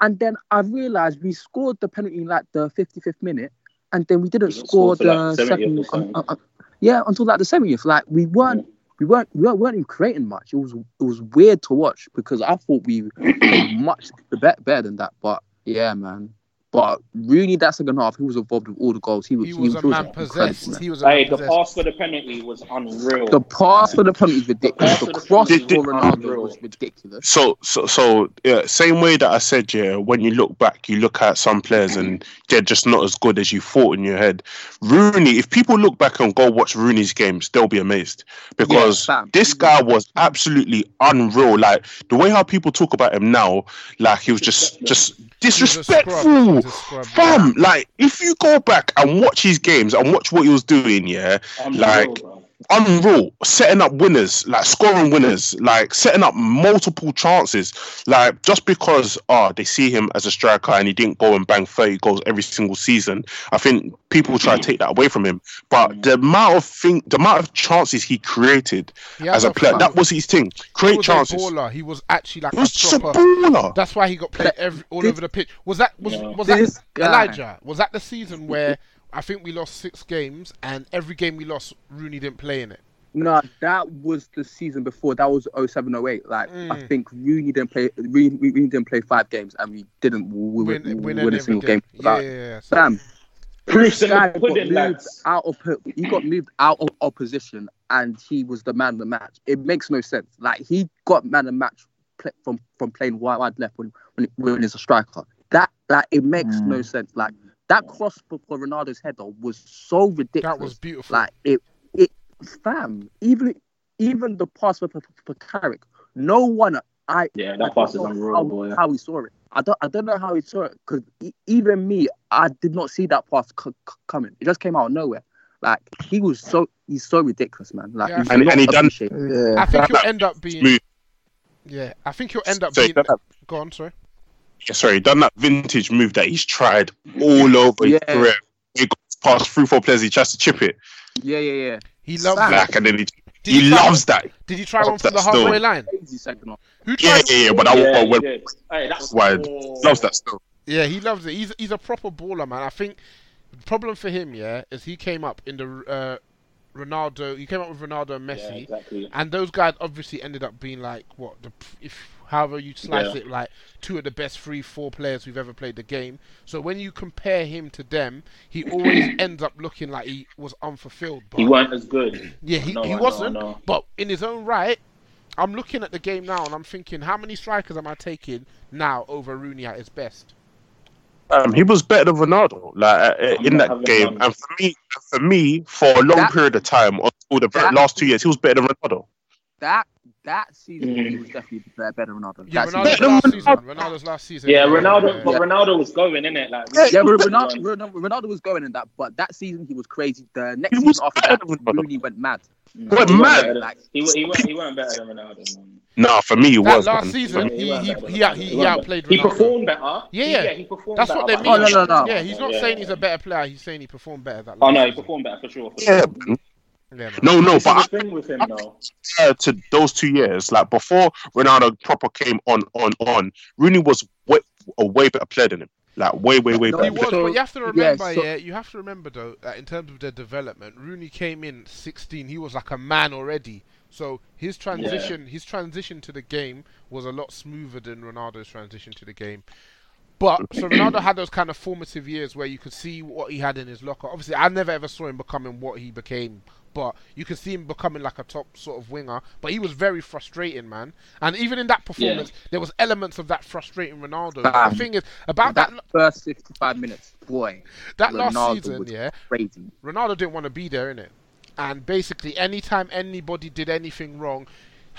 and then I realized we scored the penalty in like the 55th minute, and then we didn't We didn't score score the like, second. or uh, uh, yeah, until like the 70th. Like we weren't. We weren't, we weren't, even creating much. It was it was weird to watch because I thought we much better than that. But yeah, man. But Rooney, that second half, he was involved with all the goals. He was, He was a man possessed. man. He was a Hey, man the pass for the penalty was unreal. The pass for the penalty is ridiculous. The the cross penalty for was Ronaldo unreal. was ridiculous. So, so, so, yeah, same way that I said, yeah, when you look back, you look at some players and they're just not as good as you thought in your head. Rooney, if people look back and go watch Rooney's games, they'll be amazed because Yeah, this guy was absolutely unreal. Like the way how people talk about him now, like he was just, just He's a scrub. disrespectful. He's Fam, like if you go back and watch his games and watch what he was doing, yeah, Unreal, like bro. Unreal, setting up winners, like scoring winners, like setting up multiple chances. Like just because oh they see him as a striker and he didn't go and bang 30 goals every single season, I think people try to mm. take that away from him. But mm. the amount of thing the amount of chances he created He as a player, fun. that was his thing. He Create was chances. a baller. He was actually like He was a just a proper. baller. That's why he got played every, all This- over the pitch. Was that was Yeah. was This that guy. Elijah? Was that the season where I think we lost six games and every game we lost, Rooney didn't play in it? No, that was the season before. That was 0708. Like I Mm. think Rooney didn't play. Rooney, Rooney didn't play five games, and we didn't w- w- Win, win, win, win, a single game. game. Yeah, Like, yeah, yeah. So- Damn, Proofs guy got pudding, moved lads. out of he got moved out of opposition and he was the man of the match. It makes no sense. Like he got man of the match from from playing wide, wide left when when, when he's a striker. That like it makes Mm. no sense. Like that cross for, for Ronaldo's header was so ridiculous. That was beautiful. Like it it fam. Even even the pass for for, for Carrick. No one I Yeah, I that pass is don't know unreal, how, boy. how he saw it. I don't I don't know how he saw it because even me I did not see that pass c- c- coming. It just came out of nowhere. Like he was so he's so ridiculous, man. Like Yeah, And- and he done- appreciated. Yeah. I think That- he'll end up being. Smooth. Yeah, I think he'll end up So being. done that, Go on, sorry. Yeah, sorry, done that vintage move that he's tried all over his Yeah. career. He got past three, four players, he tries to chip it Yeah, yeah, yeah. He loves that. back, and then he, Did he try- loves that. Did he try one from the that still. halfway line? Crazy second off. Who Yeah, tried? yeah, yeah, but that Yeah, one he went did. Hey, that's wide. oh. Loves that still. Yeah, he loves it. He's he's a proper baller, man. I think the problem for him, yeah, is he came up in the uh, Ronaldo. He came up with Ronaldo and Yeah, Messi, exactly. and those guys obviously ended up being like what the if however you slice Yeah. it, like two of the best three, four players we've ever played the game. So when you compare him to them, he always ends up looking like he was unfulfilled. But He weren't as good. yeah, he, know, he wasn't. But in his own right, I'm looking at the game now and I'm thinking, how many strikers am I taking now over Rooney at his best? Um, he was better than Ronaldo, like uh, I'm in that game. none. And for me, for me, for a long That- period of time, until the that- last two years, he was better than Ronaldo. That that season he Mm. was definitely better, better than Ronaldo. Yeah, Ronaldo's season. last Ronaldo- season. Ronaldo's last season. Yeah, Ronaldo, yeah. but Ronaldo was going in it. Like, Yeah, Yeah, but he was Ronaldo. Ronaldo, Ronaldo was going in that, but that season he was crazy. The next He was season after that, Ronaldo. Rooney went mad. Went he weren't mad. Like- He, wa- he, weren't, he weren't better than Ronaldo. Man. Nah, for me, he was. last man. season, He he he he, out- Ronaldo. he, He outplayed better. He performed better. Yeah, He- yeah. he performed That's better. what they mean. Oh, no, no, no. Yeah, he's not Yeah. saying he's a better player. He's saying he performed better. That Oh last no, he performed better for sure. For Yeah, sure. man. Yeah, no, no, but the thing with him though. compared to those two years, like before Ronaldo proper came on, on, on, Rooney was way, a way better player than him. Like way, way, way No, He was, So- but you have to yeah, remember, so- yeah, you have to remember though, that in terms of their development, Rooney came in 16. He was like a man already. So his transition, his transition to the game was a lot smoother than Ronaldo's transition to the game. But so Ronaldo had those kind of formative years where you could see what he had in his locker. Obviously, I never ever saw him becoming what he became, but you could see him becoming like a top sort of winger. But he was very frustrating, man. And even in that performance, there was elements of that frustrating Ronaldo. the thing is about that that first 55 minutes, boy, that last Ronaldo season, was yeah, crazy. Ronaldo didn't want to be there, innit? And basically, anytime anybody did anything wrong,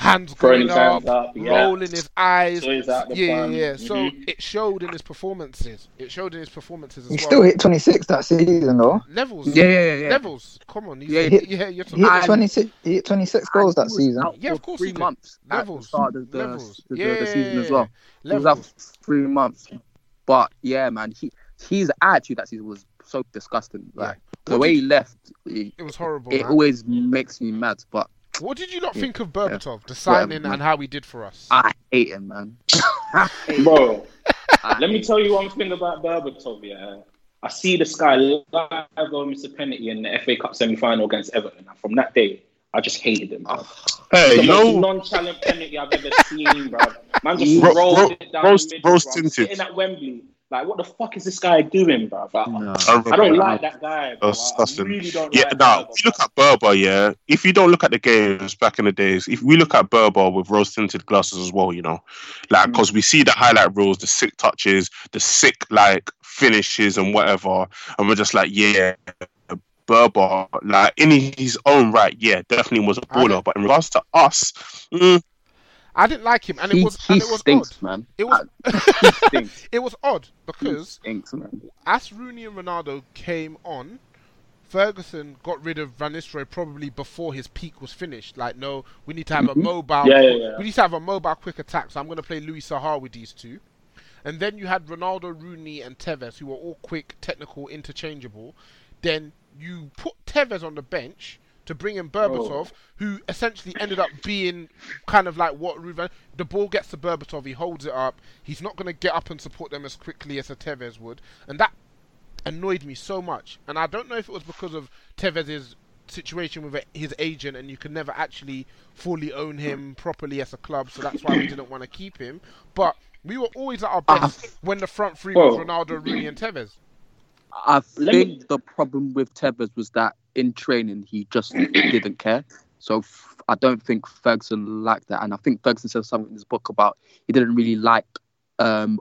hands Throwing going his up, hands up, yeah. rolling his eyes, Toys out yeah, yeah, front. yeah. So Mhm. it showed in his performances. It showed in his performances as He well. still hit 26 that season though. levels, Yeah, yeah, yeah. levels. Come on, he's, Yeah, yeah, he- yeah, you're He hit 26. He hit 26 goals that And he was season. out Yeah, for of course three he did. months at the Levels. start of the, Levels. the, Yeah, the, the season yeah, as well. He was out Levels. for three months. But yeah, man, he his attitude that season was so disgusting. Like the What way did he left, it, It was horrible. it man. always makes me mad. But What did you not think of Berbatov, the signing man. and how he did for us? I hate him, man. I hate. Bro, I let me tell you one thing about Berbatov, yeah. I see this guy live on Mr. Penalty in the FA Cup semi final against Everton. And from that day, I just hated him. Bro. Oh. Hey, the you most know, nonchalant penalty I've ever seen, bro. Man just Ro- rolled ro- it down roast- the middle, roast bro. tinted. Sitting at Wembley. Like, what the fuck is this guy doing, bro? Like, No. I don't like that guy, bro. I really don't Yeah, like now Berbatov. if you look at Berber, yeah, if you don't look at the games back in the days, if we look at Berber with rose tinted glasses as well, you know, like Mm. because we see the highlight rules, the sick touches, the sick like finishes and whatever, and we're just like, yeah, Berber, like in his own right, yeah, definitely was a baller. But in regards to us, mm, I didn't like him, and it was he and it was stinks, odd. man. It was it was odd He because stinks, man. as Rooney and Ronaldo came on, Ferguson got rid of Van Nistelrooy probably before his peak was finished. Like, no, we need to have a mobile. Mm-hmm. Yeah, yeah, yeah. We need to have a mobile quick attack. So I'm going to play Louis Saha with these two. And then you had Ronaldo, Rooney, and Tevez, who were all quick, technical, interchangeable. Then you put Tevez on the bench to bring in oh. Berbatov, Oh. who essentially ended up being kind of like what Ruven. The ball gets to Berbatov, he holds it up. He's not going to get up and support them as quickly as a Tevez would, and that annoyed me so much. And I don't know if it was because of Tevez's situation with his agent, and you can never actually fully own him properly as a club, so that's why we didn't want to keep him. But we were always at our uh-huh. best when the front three was Ronaldo, Rooney, and Tevez. I Let me- think the problem with Tevez was that in training he just didn't care. So f- I don't think Ferguson liked that, and I think Ferguson said something in his book about he didn't really like um,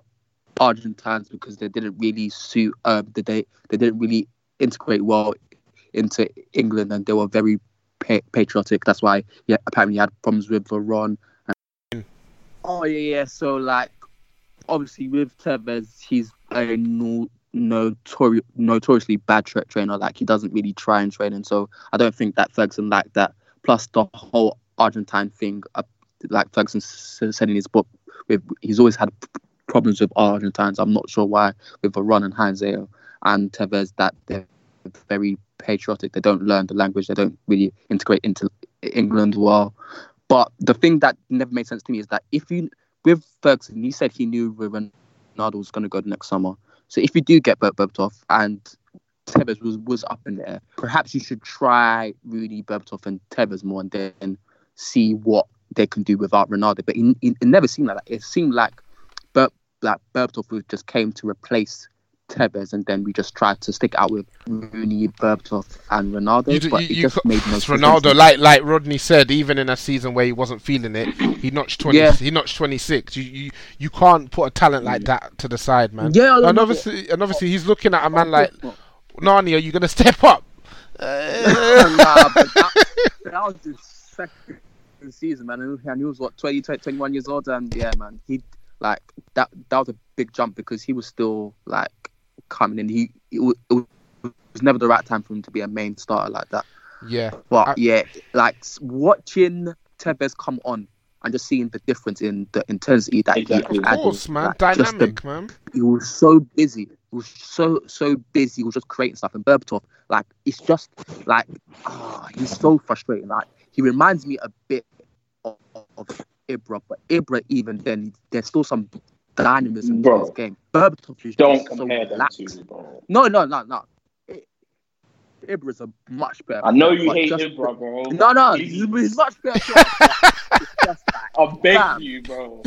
Argentines because they didn't really suit um, the they they didn't really integrate well into England, and they were very pa- patriotic. That's why yeah, apparently he had problems with Veron. And... Oh yeah, yeah. So like obviously with Tevez, he's a notori- notoriously bad tra- trainer. Like he doesn't really try and train, and so I don't think that Ferguson liked that. Plus the whole Argentine thing, uh, like Ferguson said in his book, he's always had problems with Argentines. I'm not sure why with Veron and Heinze and Tevez that they're very patriotic. They don't learn the language. They don't really integrate into England well. But the thing that never made sense to me is that if you with Ferguson, he said he knew Ronaldo was going to go next summer. So if you do get Bert Berbatov and Tevez was, was up in there, perhaps you should try Rooney, Berbatov, and Tevez more, and then see what they can do without Ronaldo. But it, it, it never seemed like that. It seemed like Ber, like Berbatov just came to replace Tevez, and then we just tried to stick out with Rooney, Berbatov, and Ronaldo. You, but you, it you just co- made no sense. Ronaldo, like like Rodney said, even in a season where he wasn't feeling it, he notched twenty. Yeah. He notched twenty six. You, you you can't put a talent like that to the side, man. Yeah, and obviously, and obviously, he's looking at a man like Nani. Are you gonna step up? nah, but that, that was his second season, man. And he- and he was what 20, 20, 21 years old, and yeah, man, he like that. That was a big jump because he was still like coming in. He it was, it was never the right time for him to be a main starter like that. Yeah, But I- yeah, like watching Tevez come on and just seeing the difference in the intensity that Exactly. he of added. course, man. like, just the Dynamic, man. he was so busy. He was so so busy. He was just creating stuff. And Berbatov, like it's just like ah, he's so frustrating. Like he reminds me a bit of, of Ibra, but Ibra even then there's still some dynamism Bro. to his game. Berbatov is Don't so compare them lax. two, bro. No, no, no, no. I- Ibra's a much better. I know player, you hate just- Ibra, bro. No, no, he's, he's much better. like, I beg you, bro.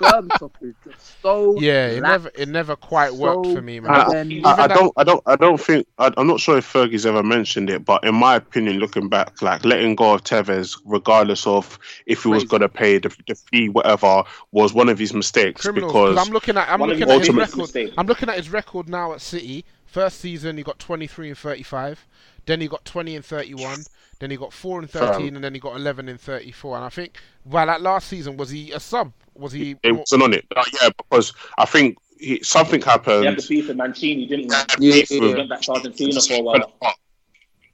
Berbatov is just so Yeah, it lax. never it never quite worked for me, man. I, then- I, I don't, I don't, I don't think. I, I'm not sure if Fergie's ever mentioned it, but in my opinion, looking back, like letting go of Tevez, regardless of if he was going to pay the, the fee, whatever, was one of his mistakes criminals. 'cause because I'm looking at I'm looking at his record. mistakes. I'm looking at his record now at City. First season he got 23 and 35. Then he got 20 and 31. Then he got 4 and 13, and then he got 11 and 34. And I think, well, that last season was he a sub? Was he? it wasn't on it. Uh, yeah, because I think he, something He had happened. the beef with Mancini, didn't Yeah, he? yeah, He yeah. went back to Argentina for a while.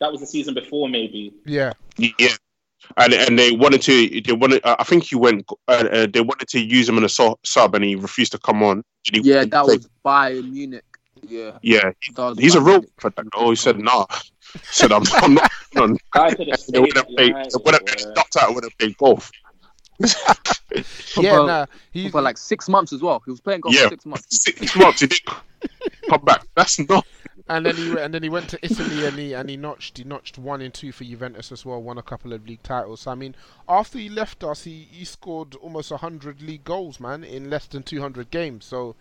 That was the season before, maybe. Yeah, Yeah. And, and they wanted to they wanted uh, I think he went uh, uh, they wanted to use him in a so- sub and he refused to come on. He- Yeah, that was Bayern Munich. Yeah, yeah that was he's a real Munich. Oh, he said nah. He said I'm, I'm not. I'm not. Guy could have They stayed would have at played. United, would have bro. stopped out. Would have played golf. yeah. For- Nah, he's for like six months as well. He was playing golf Yeah. for six months. Six months. He didn't come back. That's not. and then he and then he went to Italy and he and he notched he notched one and two for Juventus as well. Won a couple of league titles. So, I mean, after he left us, he, he scored almost hundred league goals, man, in less than 200 games. So.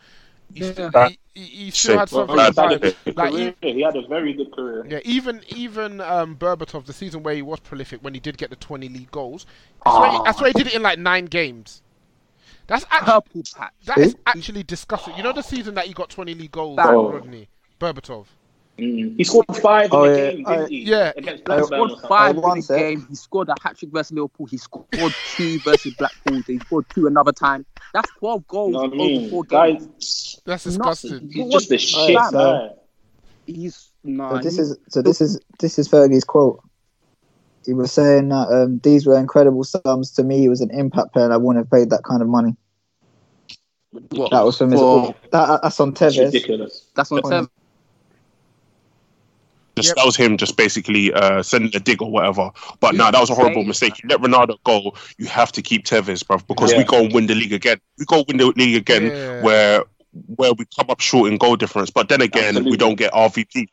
He, still, Yeah. he, he, he still had something. that's about it. Like, he, he had a very good career. Yeah, even even um, Berbatov, the season where he was prolific, when he did get the 20 league goals, I swear, I swear he did it in like nine games. That's actually that is actually disgusting. You know the season that he got 20 league goals, Oh. Rodney Berbatov. Mm. He scored five Oh, in the yeah. game, didn't he? Yeah. He scored something. five Oh, one in the game. He scored a hat trick versus Liverpool. He scored two versus Blackpool. He scored two another time. That's twelve goals You know what over mean? four games. Guys, That's disgusting. he's just a shit Alright, so- man. He's no. So this is so this is this is Fergie's quote. He was saying that um, these were incredible sums to me. He was an impact player. and I wouldn't have paid that kind of money. What? That was from his. for- That, that's on It's Tevez. ridiculous. That's on on- seven. Just Yep. that was him just basically uh, sending a dig or whatever. But no, that was a horrible Insane. mistake. You let Ronaldo go, you have to keep Tevez, bruv, because Yeah. we go and win the league again. We go win the league again Yeah. where where we come up short in goal difference. But then again, Absolutely. we don't get RVP.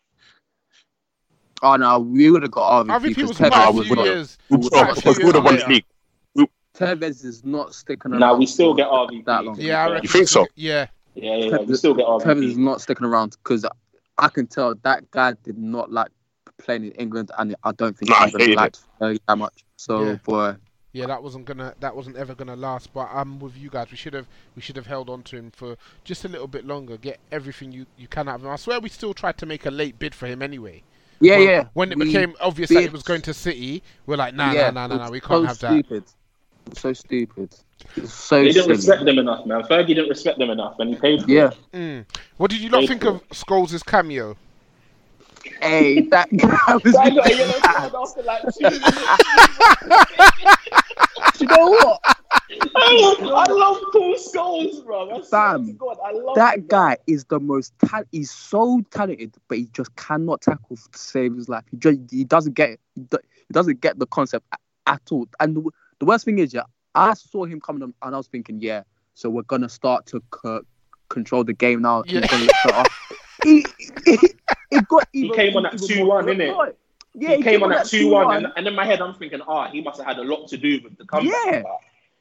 Oh no, we would have got RVP. RVP because was Tevez quite few years. We would have few we would won the league. Tevez is not sticking around. Nah, we still for get RVP. that long. Yeah, I reckon. You think so? Yeah, Yeah, yeah, yeah. We Tevez- still get RVP. Tevez is not sticking around because I can tell that guy did not like playing in England, and I don't think Nah, I England liked Fergie that much. So, Yeah. boy, Yeah, that wasn't gonna that wasn't ever gonna last. But I'm with you guys. We should have we should have held on to him for just a little bit longer. Get everything you, you can out of him. I swear we still tried to make a late bid for him anyway. yeah, when, yeah. When it we became obvious that he was going to City, we're like, nah, yeah, nah, nah, nah, nah, we can't so have that. stupid. So stupid. It's so They didn't silly. respect them enough, man. Fergie didn't respect them enough, and he paid for Yeah. it. Mm. What did you not Paid think of Scholes' cameo? Hey, that guy was. So I got a yellow card after like two you know what? I love, I love Paul Scholes, bro. I swear God, I love That him, guy is the most tal- he's so talented, but he just cannot tackle to save his life. He just he doesn't get it. He, doesn't get the concept a- at all. And the, the worst thing is, yeah, I saw him coming on, and I was thinking, yeah, so we're gonna start to c- control the game now. He's Yeah. gonna look better. he, he, it got He came on at even more- 2-1, innit? Yeah, he, came on at 2 1, and, and in my head, I'm thinking, ah, he must have had a lot to do with the comeback. Yeah.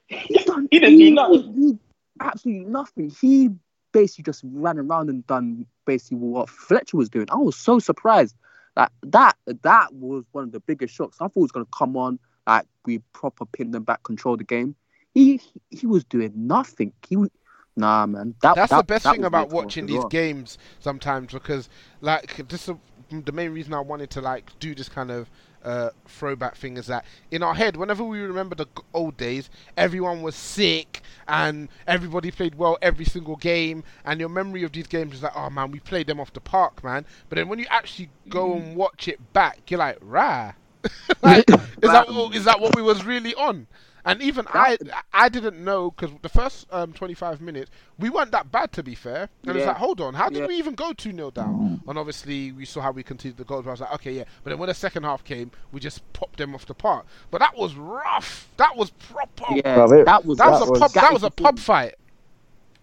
He didn't do nothing. he- absolutely nothing. He basically just ran around and done basically what Fletcher was doing. I was so surprised. Like that, that was one of the biggest shocks. I thought he was gonna come on, like we proper pin them back, control the game. He he was doing nothing. He was nah, man. That That's that- the best that thing about weird to watch watching these well. games sometimes because, like, this is the main reason I wanted to like do this kind of uh, throwback thing is that in our head, whenever we remember the old days, everyone was sick and everybody played well every single game, and your memory of these games is like, oh man, we played them off the park, man. But then when you actually go and watch it back, you're like, rah. like, is that what, is that what we was really on? And even I, I didn't know because the first um, 25 minutes we weren't that bad to be fair. And it's like, hold on, how did Yeah. we even go two 0 down? And obviously we saw how we continued the goals. But I was like, okay, yeah. But then when the second half came, we just popped them off the park. But that was rough. That was proper. Yeah, Bruv, it- that was That was a was- pub. That was a pub fight,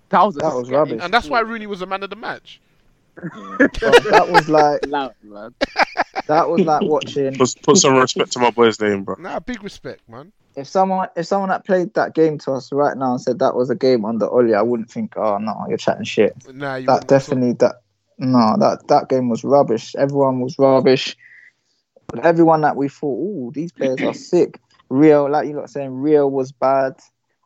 that was, a That was rubbish. and that's why Rooney was the man of the match. Bruv, that was like loud, man. that was like watching Put, put some respect to my boy's name, bro. Nah, big respect, man. if someone if someone that played that game to us right now and said that was a game under Ole, I wouldn't think, oh no, you're chatting shit. Nah, you That wouldn't definitely that no, that that game was rubbish. Everyone was rubbish. But everyone that we thought, oh, these players are sick. Real, like you lot saying, Real was bad.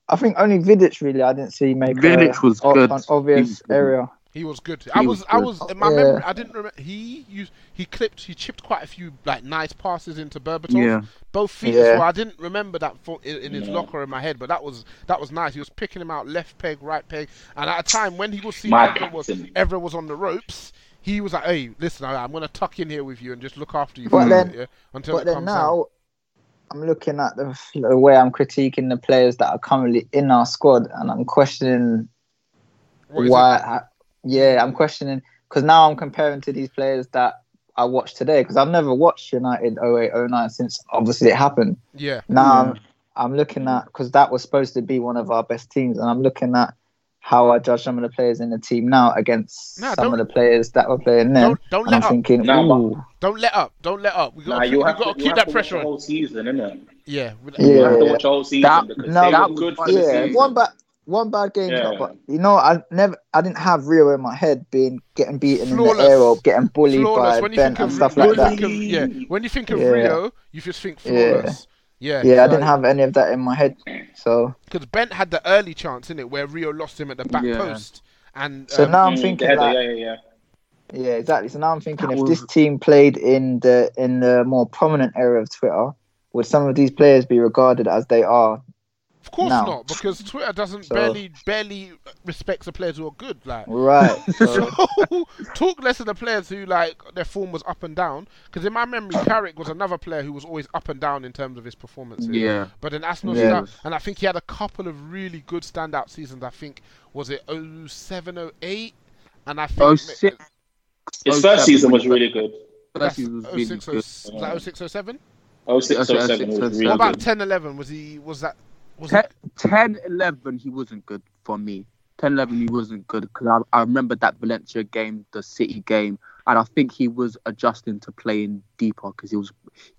I think only Vidic really I didn't see make Vidic a, was good. an obvious area. He was good. I He was, was I was oh, in my Yeah. memory. I didn't remember. He used, he clipped, he chipped quite a few like nice passes into Berbatov. Yeah. both feet Yeah. as well. I didn't remember that for, in, in his Yeah. locker in my head, but that was that was nice. He was picking him out left peg, right peg, and at a time when he was seeing everyone was, everyone was on the ropes. He was like, "Hey, listen, I, I'm gonna tuck in here with you and just look after you But for a then- minute, yeah, until But then comes now, I'm looking at the, the way I'm critiquing the players that are currently in our squad, and I'm questioning What is why. I, yeah, I'm questioning because now I'm comparing to these players that I watched today because I've never watched United 08 09 since obviously it happened. Yeah, Now I'm, I'm looking at because that was supposed to be one of our best teams, and I'm looking at how I judge some of the players in the team now against Nah, some of the players that were playing then. don't don't And let I'm up. thinking, Nah, but- ooh, Don't let up. Don't let up. We got Nah, to you we have got to, to you keep have that to watch pressure the on. whole season, innit? Yeah, we- Yeah. You have to watch the whole season That- because no, they that were good for one the yeah, season. one bad one bad game, Yeah. though, but you know, I never, I didn't have Rio in my head being getting beaten in the air or getting bullied flawless. by When Ben and stuff like that. of- yeah, when you think of Yeah. Rio, you just think Yeah. flawless. Yeah, Yeah, I so- didn't have any of that in my head. So, because Bent had the early chance in it where Rio lost him at the back Yeah. post, and so um, now I'm thinking yeah, like, yeah, yeah, yeah. yeah, exactly. So now I'm thinking That if was- this team played in the in the more prominent area of Twitter, would some of these players be regarded as they are? Of course No. not, because Twitter doesn't So- barely barely respects the players who are good. Like, Right. So, so talk less of the players who like their form was up and down. Because in my memory, Carrick was another player who was always up and down in terms of his performances. Yeah. But in Arsenal Yeah. start, and I think he had a couple of really good standout seasons. I think was it 07, 08? and I think Oh six. His oh first seven. season was really good. First season was really 06, good. Was that 06, 07? Oh six, Yes, oh seven yes, was yes, really What about good. 10, 11? Was he? Was that? Was Ten, it? 10 11, he wasn't good for me. 10 11, he wasn't good because I, I remember that Valencia game, the City game, and I think he was adjusting to playing deeper because he was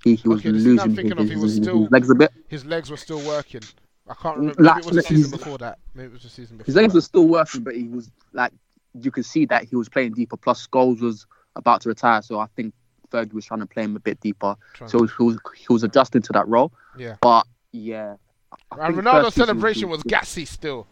he, he was Okay, the season I'm losing his, of, he was his- still- his legs a bit. His legs were still working. I can't remember. Maybe Like, it was the season before that. Maybe it was the season before. His legs that. were still working, but he was like you could see that he was playing deeper. Plus, Scholes was about to retire. So I think Fergie was trying to play him a bit deeper. Trying So he was he was adjusting to that role. Yeah. But yeah. I And Ronaldo's celebration was gassy still.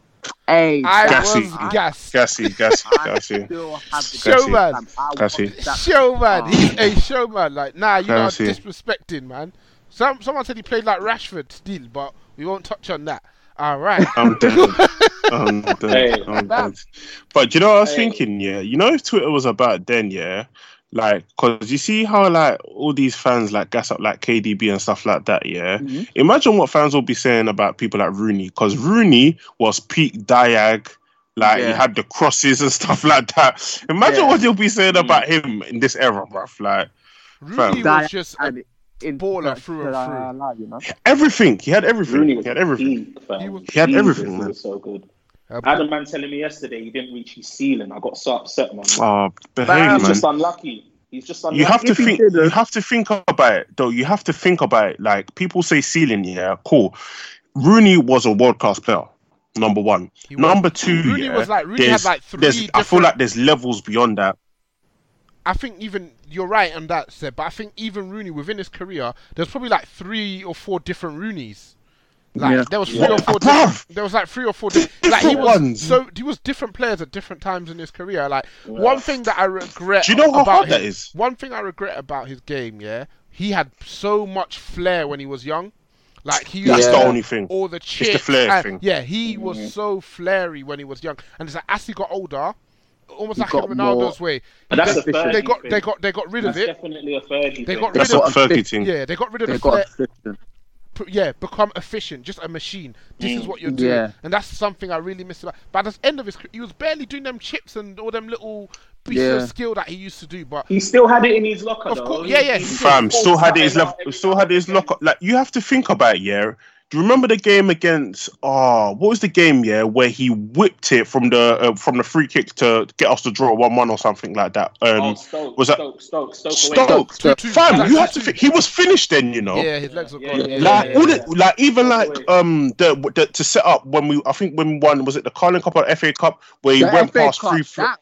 Hey, I Gassy. was gassed. Gassy, gassy, gassy. still have the Showman. Gassy. Showman, ah. he's a showman. Like, nah, you are Gassy. disrespecting, man. Some someone said he played like Rashford still, but we won't touch on that. All right. I'm dead. I'm dead. Hey. I'm dead. But you know what I was Hey. thinking? Yeah, you know if Twitter was about then, yeah, like, cause you see how like all these fans like gas up like KDB and stuff like that. Yeah, Mhm. imagine what fans will be saying about people like Rooney, cause Rooney was peak Diag. Like he had the crosses and stuff like that. Imagine Yeah. what you'll be saying about him in this era, bruv. Like Rooney Diag was just a and in baller that- through and that- through. that- you know? everything. He had everything. Rooney He had everything. peak. He was- He had everything, man. was so good. A I had a man telling me yesterday he didn't reach his ceiling. I got so upset, man. Oh, behave, man. He's just unlucky. He's just unlucky. you have to If think you have to think about it though you have to think about it like people say ceiling yeah cool rooney was a world class player number one He was. number two Rooney yeah, was like- Rooney had like three there's- i feel like there's levels beyond that I think even you're right on that, Seb, but I think even Rooney within his career, there's probably like three or four different Roonies. Like Yeah. there was three Yeah. or four. Bruv. Different, there was like three or four. Di- like he Different was ones. so he was different players at different times in his career. Like one thing that I regret. Do you know how about hard him, that is? One thing I regret about his game, yeah, he had so much flair when he was young. Like he that's the only thing all the chips, the flair and- thing. Yeah, he mm-hmm. was so flary when he was young, and it's like as he got older, almost He like in got Ronaldo's more- way. But that's they, a Fergie they got thing. they got they got rid of That's it. definitely a Fergie They thing. got that's rid what of Fergie thing yeah, they got rid of They the got flair. Efficient. P- Yeah, become efficient, just a machine. This is mm. what you're doing, Yeah. and that's something I really miss about. But at the end of his, he was barely doing them chips and all them little pieces Yeah. of skill that he used to do. But He still had it in his locker, Of though. course- yeah, yeah, he- he fam he still had it his started level out every still had his time. lock like you have to think about it yeah do you remember the game against oh what was the game yeah where he whipped it from the uh, from the free kick to get us to draw one one or something like that um Oh, Stoke, was that- Stoke, Stoke, Stoke, away. Stoke, Stoke. Two-two. fam, That's you have to. two-two. Think, he was finished then, you know. yeah, his legs were gone. yeah, Yeah, like yeah, all yeah. the, like even like um the, the to set up when we I think when we won was it the Carling Cup or FA Cup where he The went FA past Cup, three fl- that,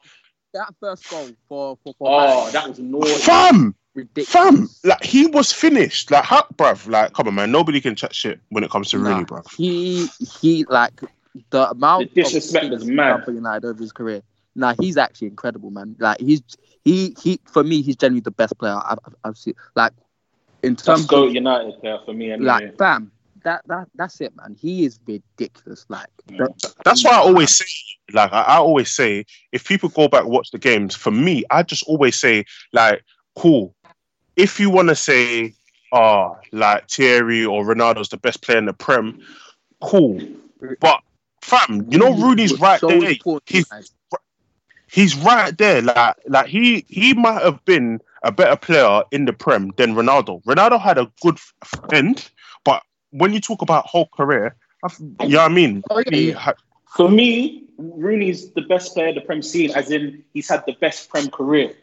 that first goal for for, for Oh, Man, that was naughty. fam ridiculous. fam like he was finished like how bruv like come on man nobody can chat shit when it comes to Nah, Rooney bruv He he like the amount The disrespect of was things mad. for United over his career. Nah, he's actually incredible, man. Like he's he he for me, he's generally the best player I've, I've, I've seen. Like in That's terms Goat of United player for me. Anyway. like bam, that that that's it, man. He is ridiculous. Like the- that's why I always say like I, I always say if people go back and watch the games for me I just always say like cool if you want to say oh like Thierry or Ronaldo's the best player in the Prem cool but fam you know he Rooney's right so there he's he's right there. Like like he he might have been a better player in the Prem than Ronaldo. Ronaldo had a good end, but when you talk about whole career, I f- you know what I mean. Oh, yeah. ha- For me, Rooney's the best player the Prem seen, as in he's had the best Prem career.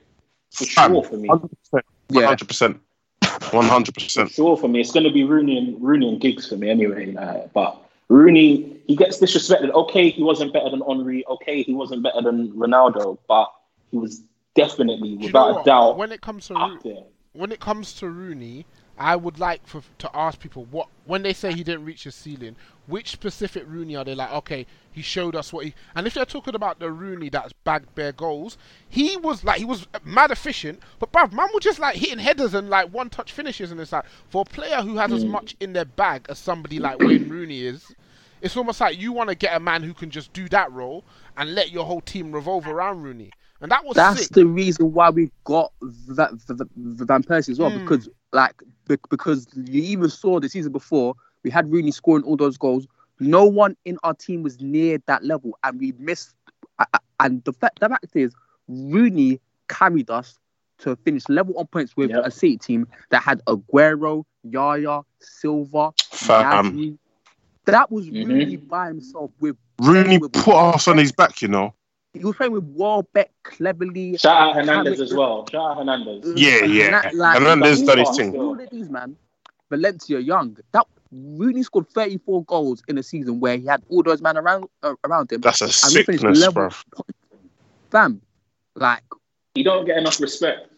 For Fam, sure for me. 100%, Yeah. 100%, 100%. For sure for me. It's going to be Rooney and Rooney and Giggs for me anyway. like, but Rooney, he gets disrespected. Okay, he wasn't better than Henry. Okay, he wasn't better than Ronaldo, but he was definitely, Do you know without a doubt, when it comes to up Roo- there. when it comes to Rooney, I would like for, to ask people what when they say he didn't reach his ceiling, which specific Rooney are they like? Okay, he showed us what he. And if they're talking about the Rooney that's bagged bare goals, he was like he was mad efficient, but bruv, man was just like hitting headers and like one touch finishes, and it's like for a player who has as hmm. much in their bag as somebody like Wayne Rooney is. It's almost like you want to get a man who can just do that role and let your whole team revolve around Rooney, and that was That's sick. the reason why we got Va- Va- Va- Van Persie as well, Mm. because like be- because you even saw the season before we had Rooney scoring all those goals. No one in our team was near that level, and we missed. a- a- And the fact, the fact is, Rooney carried us to finish level on points with Yep. a City team that had Aguero, Yaya, Silva, Fam. Nasri. That was Mhm. Rooney by himself with Rooney with- put us on his back, you know. He was playing with Welbeck, Cleverley. Shout out Hernandez Carrick- as well. Shout out Hernandez. Yeah, yeah. That, like, Hernandez done his thing. all of these man, Valencia Young, that Rooney scored 34 goals in a season where he had all those men around uh, around him. That's a and we finished sickness, level. bruv. Fam, like you don't get enough respect.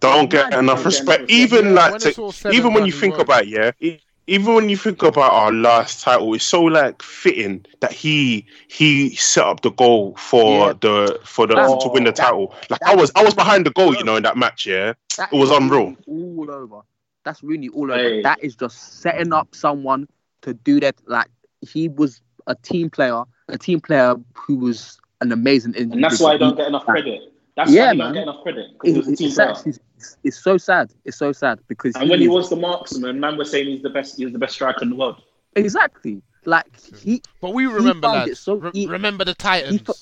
don't get enough respect. Even Yeah, like, when to- it's all said even when you think won't. about it, yeah, even when you think about our last title, it's so like fitting that he he set up the goal for Yeah. the for the That- to win the that- title. Like I was I was behind the goal, you know, in that match. Yeah, That it was unreal. All over. That's really all over. Hey. That is just setting up someone to do that. Like he was a team player, a team player who was an amazing individual. And that's why I don't get enough credit. That's Yeah, why he man. don't get enough credit because he It's, team it's, it's, it's so sad. It's so sad because And when he was the marksman, man was saying he's the best. He was the best striker in the world. exactly like he. But we remember that. so e- remember the he Titans. fo-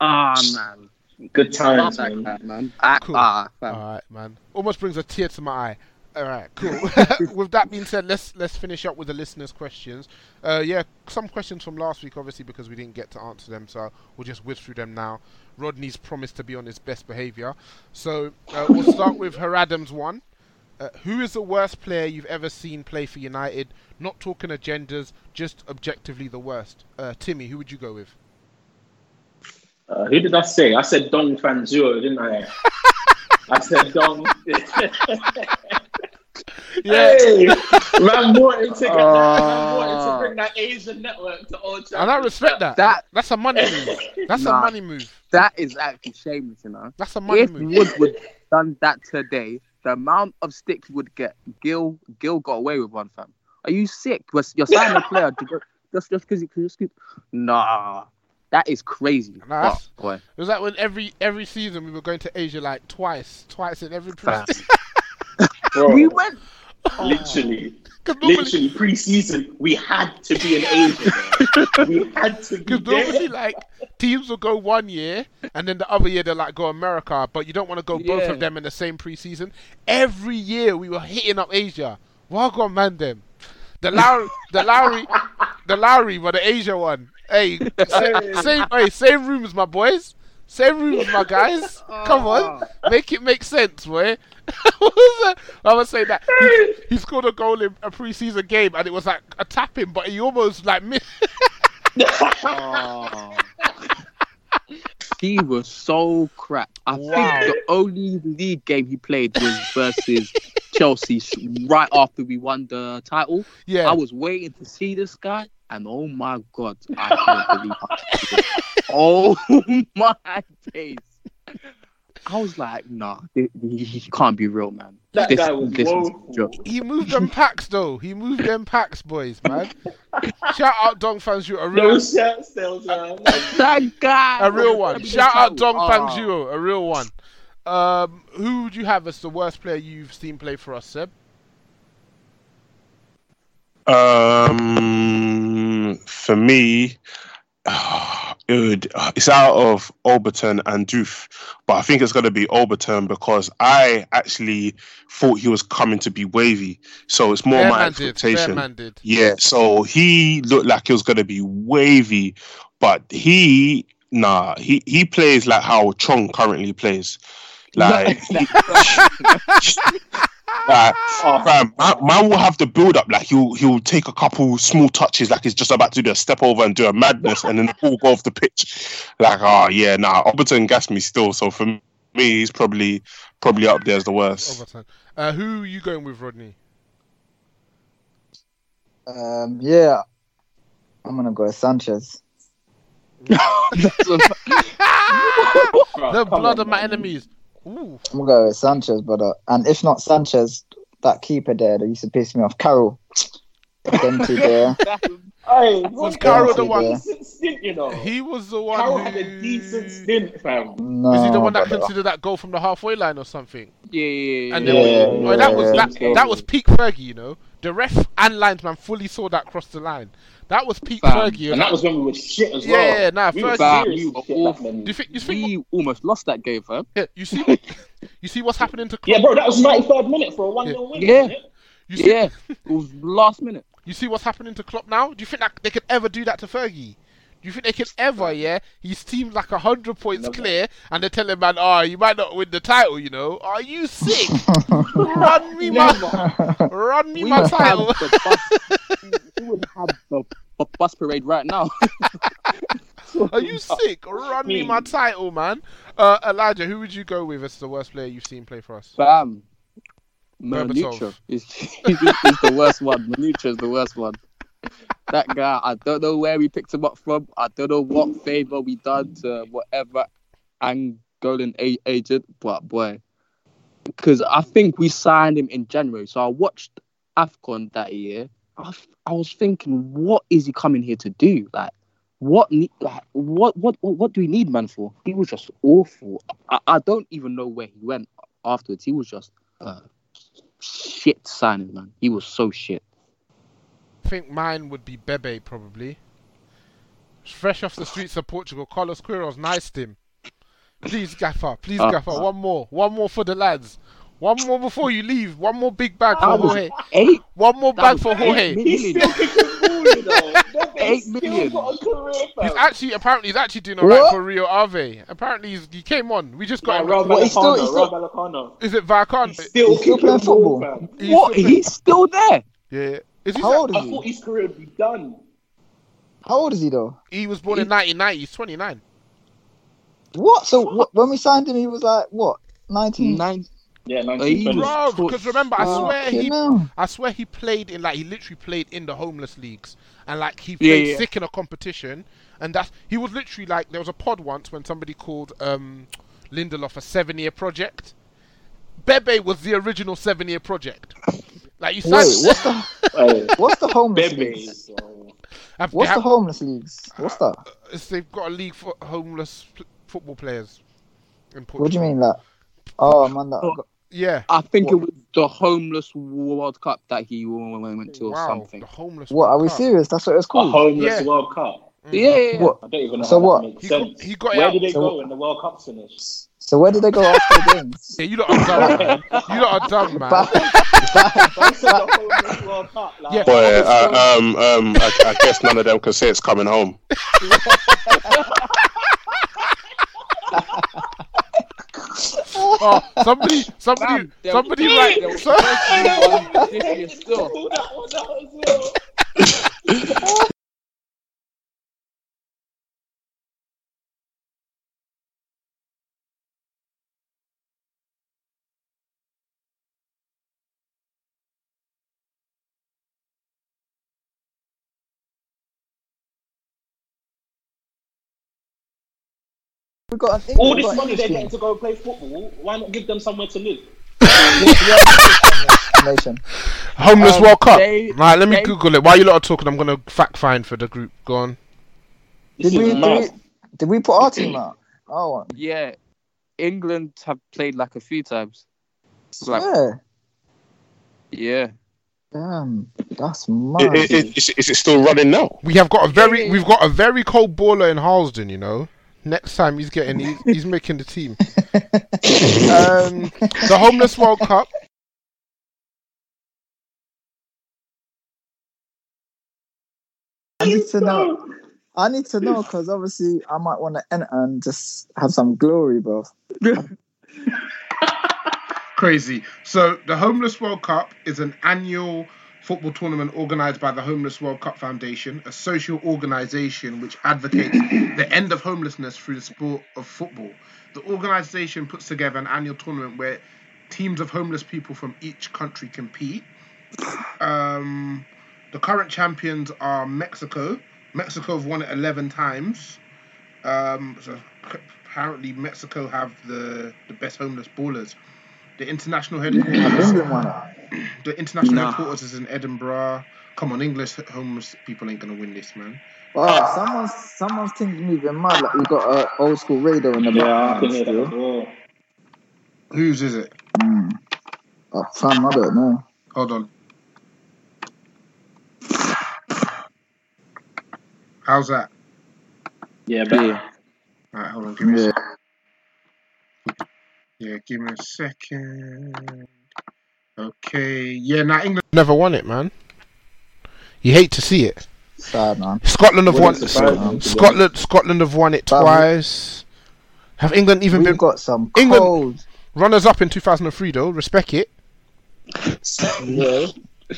Ah man, Good times, Love that man. man. Ah, Cool. ah. All right, man. Almost brings a tear to my eye. All right, cool. with that being said, let's let's finish up with the listeners' questions. Uh, yeah, some questions from last week, obviously, because we didn't get to answer them, so we'll just whiz through them now. Rodney's promised to be on his best behaviour, so uh, we'll start with her Adams one. Uh, who is the worst player you've ever seen play for United? Not talking agendas, just objectively the worst. Uh, Timmy, who would you go with? Uh, who did I say? I said Dong Fangzhuo, didn't I? I said Dong. Yeah. Hey, man wanted to get that, Ah. wanted to bring that Asian network to Old Trafford. And I respect that. That That's a money move. That's Nah. a money move. that is actually shameless, you know. That's a money if move. Wood would done that today, the amount of sticks he would get, Gill Gill got away with one, fam. Are you sick? Was you're signing a player go, just just because he just keep- Nah, that is crazy. Nah, that's- But, boy, It was like when every every season we were going to Asia like twice, twice in every Fam. Pre Bro, we went. literally, oh. normally, literally pre-season, we had to be in Asia. we had to be cause normally like teams will go one year and then the other year they'll like go America, but you don't want to go both of them in the same preseason. Every year we were hitting up Asia. Welcome, man, them. The Lowry, the Lowry, the Lowry, but the Asia one. Hey, sa- same, hey, same rooms, my boys. Same rooms, my guys. Come on, oh. make it make sense, boy. What was that? I was saying that he, he scored a goal in a preseason game, and it was like a tapping, but he almost like missed. Oh. he was so crap. I Wow. think the only league game he played was versus Chelsea right after we won the title. Yeah, I was waiting to see this guy, and oh my god, I can't believe it. Oh my days. I was like, nah, he, he- he can't be real, man. That this, guy was this woeful. joke. he moved them packs though. He moved them packs, boys, man. Shout out Dong Fangzhuo, a real, No shirt sales, man. That guy, a real one. Shout out you. Dong Oh. Fangzhuo, a real one. Um, who would you have as the worst player you've seen play for us, Seb? Um, for me, it would, uh, it's out of Obertan and Doof, but I think it's going to be Obertan because I actually thought he was coming to be wavy, so it's more my expectation. Did. Yeah, so he looked like he was going to be wavy, but he nah, he he plays like how Chong currently plays. Like, like fam, man, man will have the build up. Like he'll he'll take a couple small touches, like he's just about to do a step over and do a madness, and then the ball go off the pitch. Like, oh yeah, nah, Obertan gassed me still. So for me, he's probably probably up there as the worst. Obertan. Uh, who are you going with, Rodney? Um, yeah, I'm gonna go with Sanchez. Bro, the come blood on, of my enemies. Ooh. I'm gonna go with Sanchez, brother. And if not Sanchez, that keeper there that used to piss me off, Carroll. Them two there. Hey, Was Carroll the he one? Stint, you know. He was the one Carroll who... had a decent stint, fam. No, Is he the one that brother. considered that goal from the halfway line or something? Yeah, yeah, yeah. And yeah. then Yeah, oh, that was yeah, that, that was peak Fergie, you know. The ref and linesman fully saw that cross the line. That was peak Fam. Fergie. And that was when we were shit as Yeah, well. yeah, nah, we were Fergie- Fam, serious you were awful. Do you think? You think? We almost lost that game, fam. Yeah, you see, you see what's happening to Yeah, bro, that was 93rd minute for a 1 0 win. Yeah. You see, Yeah, it was last minute. you see what's happening to Klopp now. Do you think that they could ever do that to Fergie? Do you think they can ever? Yeah, his team's like hundred points Never. clear, and they're telling man, "Oh, you might not win the title." You know, are you sick? run me my, run me We my title. the bus, we would have the bu- bus parade right now. Are you sick? Run me my title, man. Uh, Elijah, who would you go with as the worst player you've seen play for us? Bam. Berbatov. Manucho is is the worst one. Manucho is the worst one. That guy, I don't know where we picked him up from. I don't know what favor we done to whatever Angolan a- agent, but boy, because I think we signed him in January. So I watched Afcon that year. I, I was thinking, what is he coming here to do? Like, what like, what, what what what do we need man for? He was just awful. I, I don't even know where he went afterwards. He was just uh, shit signing, man. He was so shit. I think mine would be Bebe, probably. Fresh off the streets of Portugal, Carlos Queiroz niced him. Please, Gaffer, please, Uh, Gaffer, one more. One more for the lads. One more before you leave. One more big bag for That Jorge. eight. One more bag for eight Jorge. million. He's still kicking ball, you know. Eight Still million. got a career, He's actually apparently he's actually doing alright What? for Rio Ave. Apparently he's, he came on. We just got Like him. Rob What, he's still- he's still- Alacano. Is it Varkan? He's still He's still playing ball, football? He's What? still He's still there. Yeah. Is he, How old is I he? thought his career would be done. How old is he though? he was born in 1990. He's 29. What? So wh- when we signed him, he was like what? Nineteen. Nine. Yeah, he 1920. was- Bro, because remember, I Oh, swear he, you. I swear he played in like he literally played in the homeless leagues, and like he Yeah, played yeah. sick in a competition, and that's he was literally like there was a pod once when somebody called um Lindelof a seven year project. Bebe was the original seven year project. Like you Wait, what's the Hey, what's the homeless leagues? have- they What's the homeless leagues? What's that? Uh, it's- they've got a league for homeless p- football players. In What do you mean, that? Oh man, that, Oh. Yeah. I think it was the homeless World Cup that he went to or wow. something. The homeless. what are we Cup. serious? That's what it's A called. homeless Yeah. World Cup. Mm. Yeah, yeah, yeah. What? I don't even know So how what? that makes He got- sense. he got it Where out. did they So go what- when the World Cup finished? So where did they go after the games? Yeah, you lot are dumb. man. you lot are dumb, man. Back- I said the homeless World Cup. Like, Yeah. Boy, uh, um, um, I, I guess none of them can say it's coming home. Oh, somebody, somebody, Bam, there somebody, right? there we got an All this got money they're getting to go play football, why not give them somewhere to live? nation. homeless Um, World Cup. they- right, let me they- Google it. While you lot are talking, I'm gonna fact find for the group. Go on. Did we, did we did we put our team out? Oh, Yeah, England have played like a few times. Like, yeah. yeah. Damn, that's I- mad. I- I- is, is it still running now? We have got a very, Yeah, yeah, we've got a very cold baller in Harlesden. You know, next time he's getting, he's, he's making the team. um, the homeless World Cup. I need to know. I need to know because obviously I might want to enter and just have some glory, bro. Crazy. So the Homeless World Cup is an annual football tournament organized by the Homeless World Cup Foundation, a social organization which advocates the end of homelessness through the sport of football. The organization puts together an annual tournament where teams of homeless people from each country compete. Um, the current champions are Mexico. Mexico have won it 11 times. Um, so apparently Mexico have the, the best homeless ballers. The international headquarters, England won it? The international Nah. headquarters is in Edinburgh. Come on, English homeless people ain't gonna win this, man. Oh, someone's someone's thing's moving mad. Like we got an old school radio in the Yeah, I background can hear that still. as. Whose is it? Mm. Oh, fam, I don't know. Hold on. How's that? Yeah, but Yeah. Alright, hold on. Give me a Yeah. sec. Yeah, give me a second. Okay. Yeah, now England never won it, man. You hate to see it. Sad man. Scotland have won. Wouldn't surprise me, to be Scotland, Scotland have won it But we- twice. Have England even We've been got some England- cold. runners up in 2003 though? Respect it. Yeah.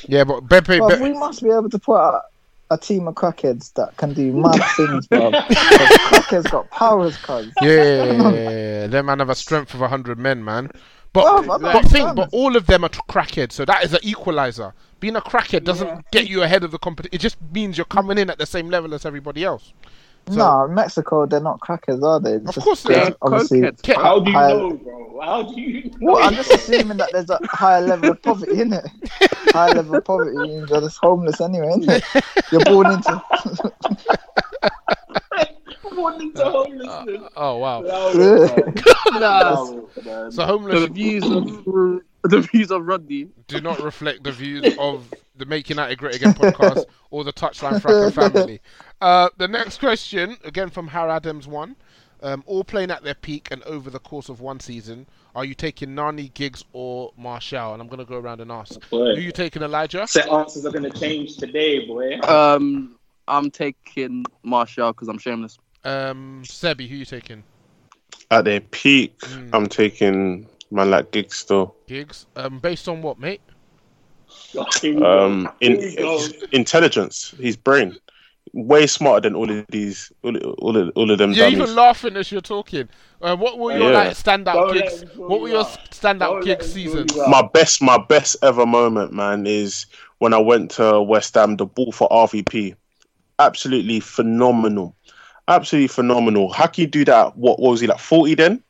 Yeah, but Beppe, But Be- we must be able to put out a team of crackheads that can do mad things, bro. crackheads got powers, cuz. Yeah, yeah, yeah, yeah. them man have a strength of hundred men, man. But Bruv, I don't but think, understand. but all of them are crackheads, so that is an equalizer. Being a crackhead doesn't get you ahead of the competition. It just means you're coming in at the same level as everybody else. no, Mexico, they're not crackers, are they? It's Of course they are. Obviously, How do you higher- know, bro? How do you? Well, I'm just assuming that there's a higher level of poverty, in it? Higher level of poverty means you're just homeless anyway, innit? You're born into. Born into homelessness. Oh wow. Allow it, man. Nah. Allow it, man. So homeless The views of the views of Rodney. do not reflect the views of the Make United Great Again podcast or the Touchline Fracas family. Uh, the next question, again from Har Adams one. Um, all playing at their peak and over the course of one season, are you taking Nani, Giggs, or Martial? And I'm going to go around and ask. Boy. Who you taking, Elijah? Set answers are gonna change today, boy. Um, I'm taking Martial because I'm shameless. Um, Sebby, who you taking? At their peak, Mm. I'm taking man like Giggs still. Giggs. Um, based on what, mate? Um, in, Here intelligence, his brain, way smarter than all of these, all, all, of, all of them You're dummies. even laughing as you're talking. Uh, what were your yeah. like standout Don't Giggs? What were your standout Don't let Giggs him seasons? my best, my best ever moment, man, is when I went to West Ham. The ball for RVP, absolutely phenomenal, absolutely phenomenal. How can you do that? What, what was he like? Forty then?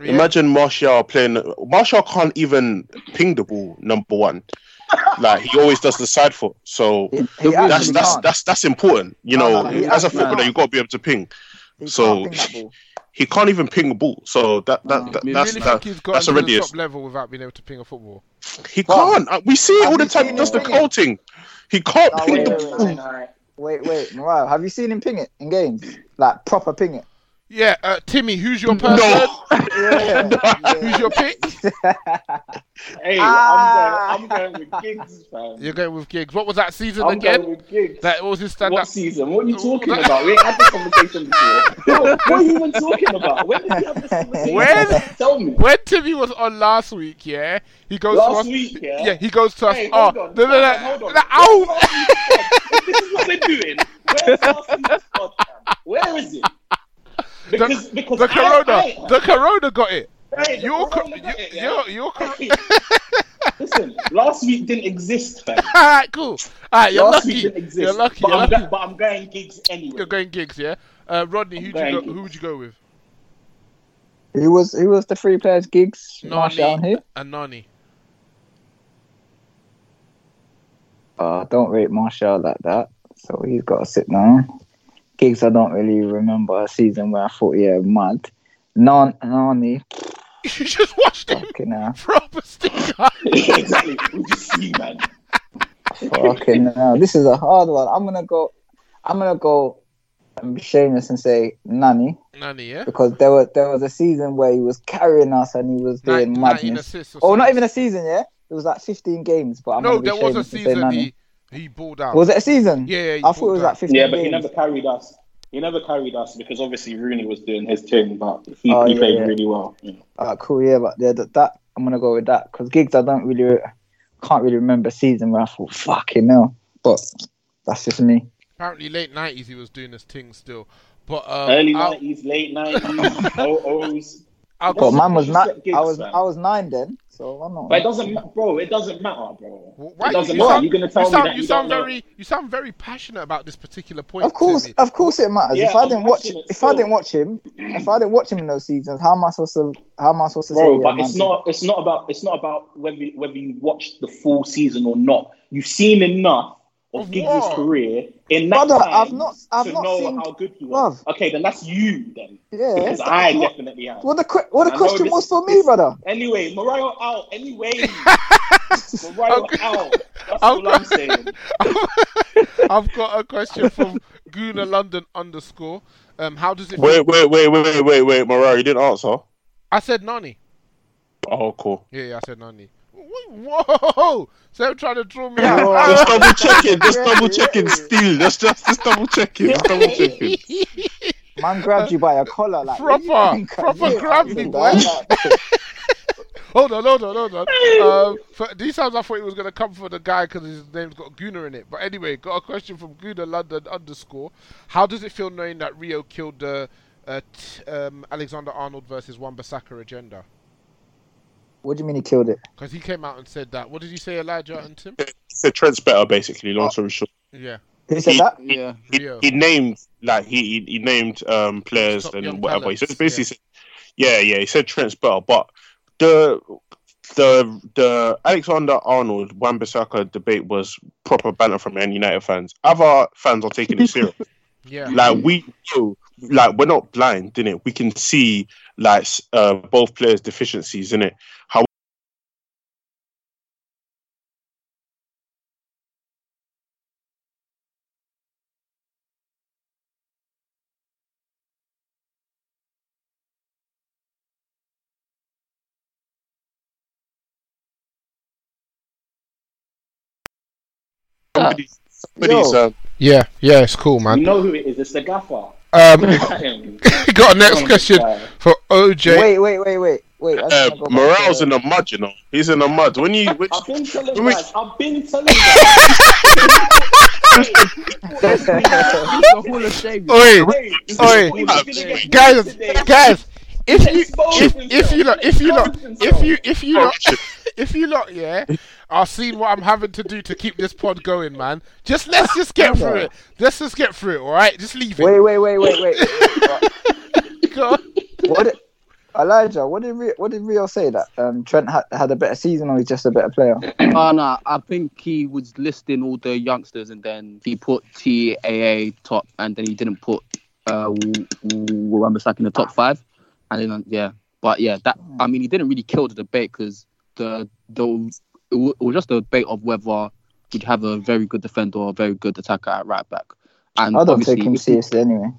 Yeah. Imagine Martial playing. Martial can't even ping the ball. Number one, like he always does the side foot. So He, he that's actually that's can't. that's that's important. You No, know, no, no, as a footballer, can't. you got to be able to ping. He so- can't ping. He can't even ping a ball. So that that, No. that You that's really that, think he's got that's to the already a- top level without being able to ping a football? he Well, can't. Uh, We see it have all the time. He does the ping coating. He can't No, ping wait, the wait, ball. Wait, wait. Morayo, have you seen him ping it in games? Like proper ping it? Yeah, uh, Timmy, who's your person? No. Yeah. Who's your pick? Hey, Ah. I'm going. I'm going with Giggs, fam. You're going with Giggs. What was that season I'm again? going with Giggs. That was his What standout. season? What are you Oh, talking about? We ain't had this conversation before. what, what are you even talking about? When did we have this conversation? When? Tell me. When Timmy was on last week, yeah, he goes to Last us. week, yeah? yeah, he goes to us. Hey, oh, hold on. no, no, no, hold on. no, Where's ow! last week's this is what we're doing. Where's last week's podcast? Where is it? Because, because the I- corona, I- the corona got it. Hey, the You're, co- corona you, got it, yeah? you're, you're, cor- Hey, Listen, last week didn't exist, fam. Alright, cool. Alright, you're last lucky. week didn't exist. You're lucky. But, You're I'm lucky. go- but I'm going Giggs anyway. You're going Giggs, yeah. Uh, Rodney, who'd you go, who would you go with? who was who was the three players? Giggs, Martial, and Nani who? and Nani. Uh, don't rate Martial like that, so he's got to sit down. Giggs, I don't really remember a season where I thought, yeah, mad. Non, Nani, You just watched him fucking hell, proper stinker. exactly. We just see, man. fucking hell. This is a hard one. I'm gonna go. I'm gonna go. and be shameless and say Nani Nani, yeah. because there was there was a season where he was carrying us and he was doing Nin- 19 madness. or Oh, not even a season, yeah. It was like 15 games, but I'm No, gonna be there was a shameless and say season he he balled out. Was it a season? Yeah, yeah, I thought it was out. like 15 Yeah, but he never carried us. He never carried us because obviously Rooney was doing his thing, but he, Oh, he yeah, played yeah. really well. Yeah. Ah, cool, yeah, but yeah, that, that I'm gonna go with that because Giggs I don't really can't really remember a season where I thought fucking hell, but that's just me. Apparently, late nineties he was doing his thing still. But um, Early I'll- nineties, late nineties, O's. I'll But go. man was Just nine. Giggs, I was man. I was nine then, so I'm not. But it doesn't, bro. It doesn't matter, bro. Why it doesn't you matter. sound- You're gonna tell you me that you you sound don't know. very you sound very passionate about this particular point. Of course, Timmy. of course, it matters. Yeah, if I I'm didn't watch, passionate if I didn't watch him, if I didn't watch him in those seasons, how am I supposed to? How am I supposed to? Bro, yeah, but it's not. It's not about. It's not about whether whether you watched the full season or not. You've seen enough of Of Giggs' career in that Brother, time I've not- I've to not know seen- how good he was. Bruv. Okay, then that's you then. Yeah. Because I what, definitely have. what the que- what the I question this- was for me, this- brother? Anyway, Morayo out. Anyway, Morayo out. That's I'm all I'm saying. I've got a question from Guna London underscore. Um, how does it? Wait, feel- wait, wait, wait, wait, wait, Morayo, you didn't answer. I said Nani. Oh, cool. Yeah, yeah, I said Nani. Whoa! So I'm trying to draw me out. Just double checking, just double checking still. Just just just double checking, just double checking. Man grabbed you by a collar, like Proper, what do you think I proper did? grab me, boy. hold on, hold on, hold on. Um, for, these times I thought he was going to come for the guy because his name's got Guna in it. But anyway, got a question from Guna London underscore. How does it feel knowing that Rio killed the uh, t- um, Alexander Arnold versus Wan Bissaka agenda? What do you mean he killed it? Because he came out and said that. What did you say, Elijah and Tim? He said Trent's better, basically. Long story short. Yeah. Who said He- that? Yeah. he, Rio. he named like he he, he named um players Top and young whatever. He talents, said basically, said, yeah, yeah. He said Trent's better, but the the the Alexander Arnold Wan Bissaka debate was proper banter from Man United fans. Other fans are taking it serious. Yeah. like we know, like we're not blind, didn't it? We can see like uh, both players' deficiencies in it. How somebody's, somebody's Yo. um, Yeah, yeah, it's cool, man. You know who it is? It's the gaffer. Um, got a next question for OJ. Wait, wait, wait, wait, wait. I uh, wanna go back Morayo's in the mud, you know. He's in the mud. When you which, I've been telling when we- guys. I've been telling guys. the Hall of Shame. Oi, Wait, Oi, he's gonna get guys, guys, if you Expose if, if you lot if you lot Expose if you himself. if you lot if you lot yeah are seeing what I'm having to do to keep this pod going, man. Just let's just get through it. Let's just get through it, all right? Just leave it. Wait, wait, wait, wait, wait. Go on. what did, Elijah? What did Rio, what did Rio say that um, Trent had, had a better season or he's just a better player? Oh no, I think he was listing all the youngsters and then he put TAA top and then he didn't put uh Wan Bissaka in the top five. And then yeah, but yeah, that I mean he didn't really kill the debate because the the it wa- it was just a debate of whether you'd have a very good defender or a very good attacker at right back. And I don't take him seriously anyway.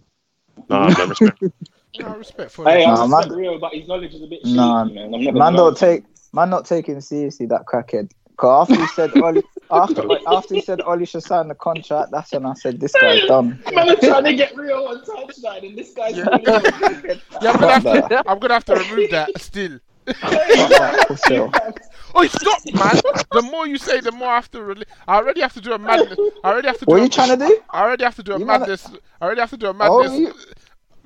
Nah, no respect. No respect for Hey, that. Nah, I'm man- real, but his knowledge is a bit shaky, Nah, man. I'm not gonna Man, don't take man not take him seriously. That crackhead. Cause after he said Ole, after after he said Ole should sign the contract, that's when I said this guy's done. Man, I'm trying to get real on touchline, and this guy's. Yeah. Yeah, I'm gonna have to. Uh, I'm gonna have to remove that still. Oh, stop, man! The more you say, the more I have to. Rel- I already have to do a madness. I already have to. Do What are you trying to do? I already have to do a You wanna- madness. I already have to do a Oh, madness. you-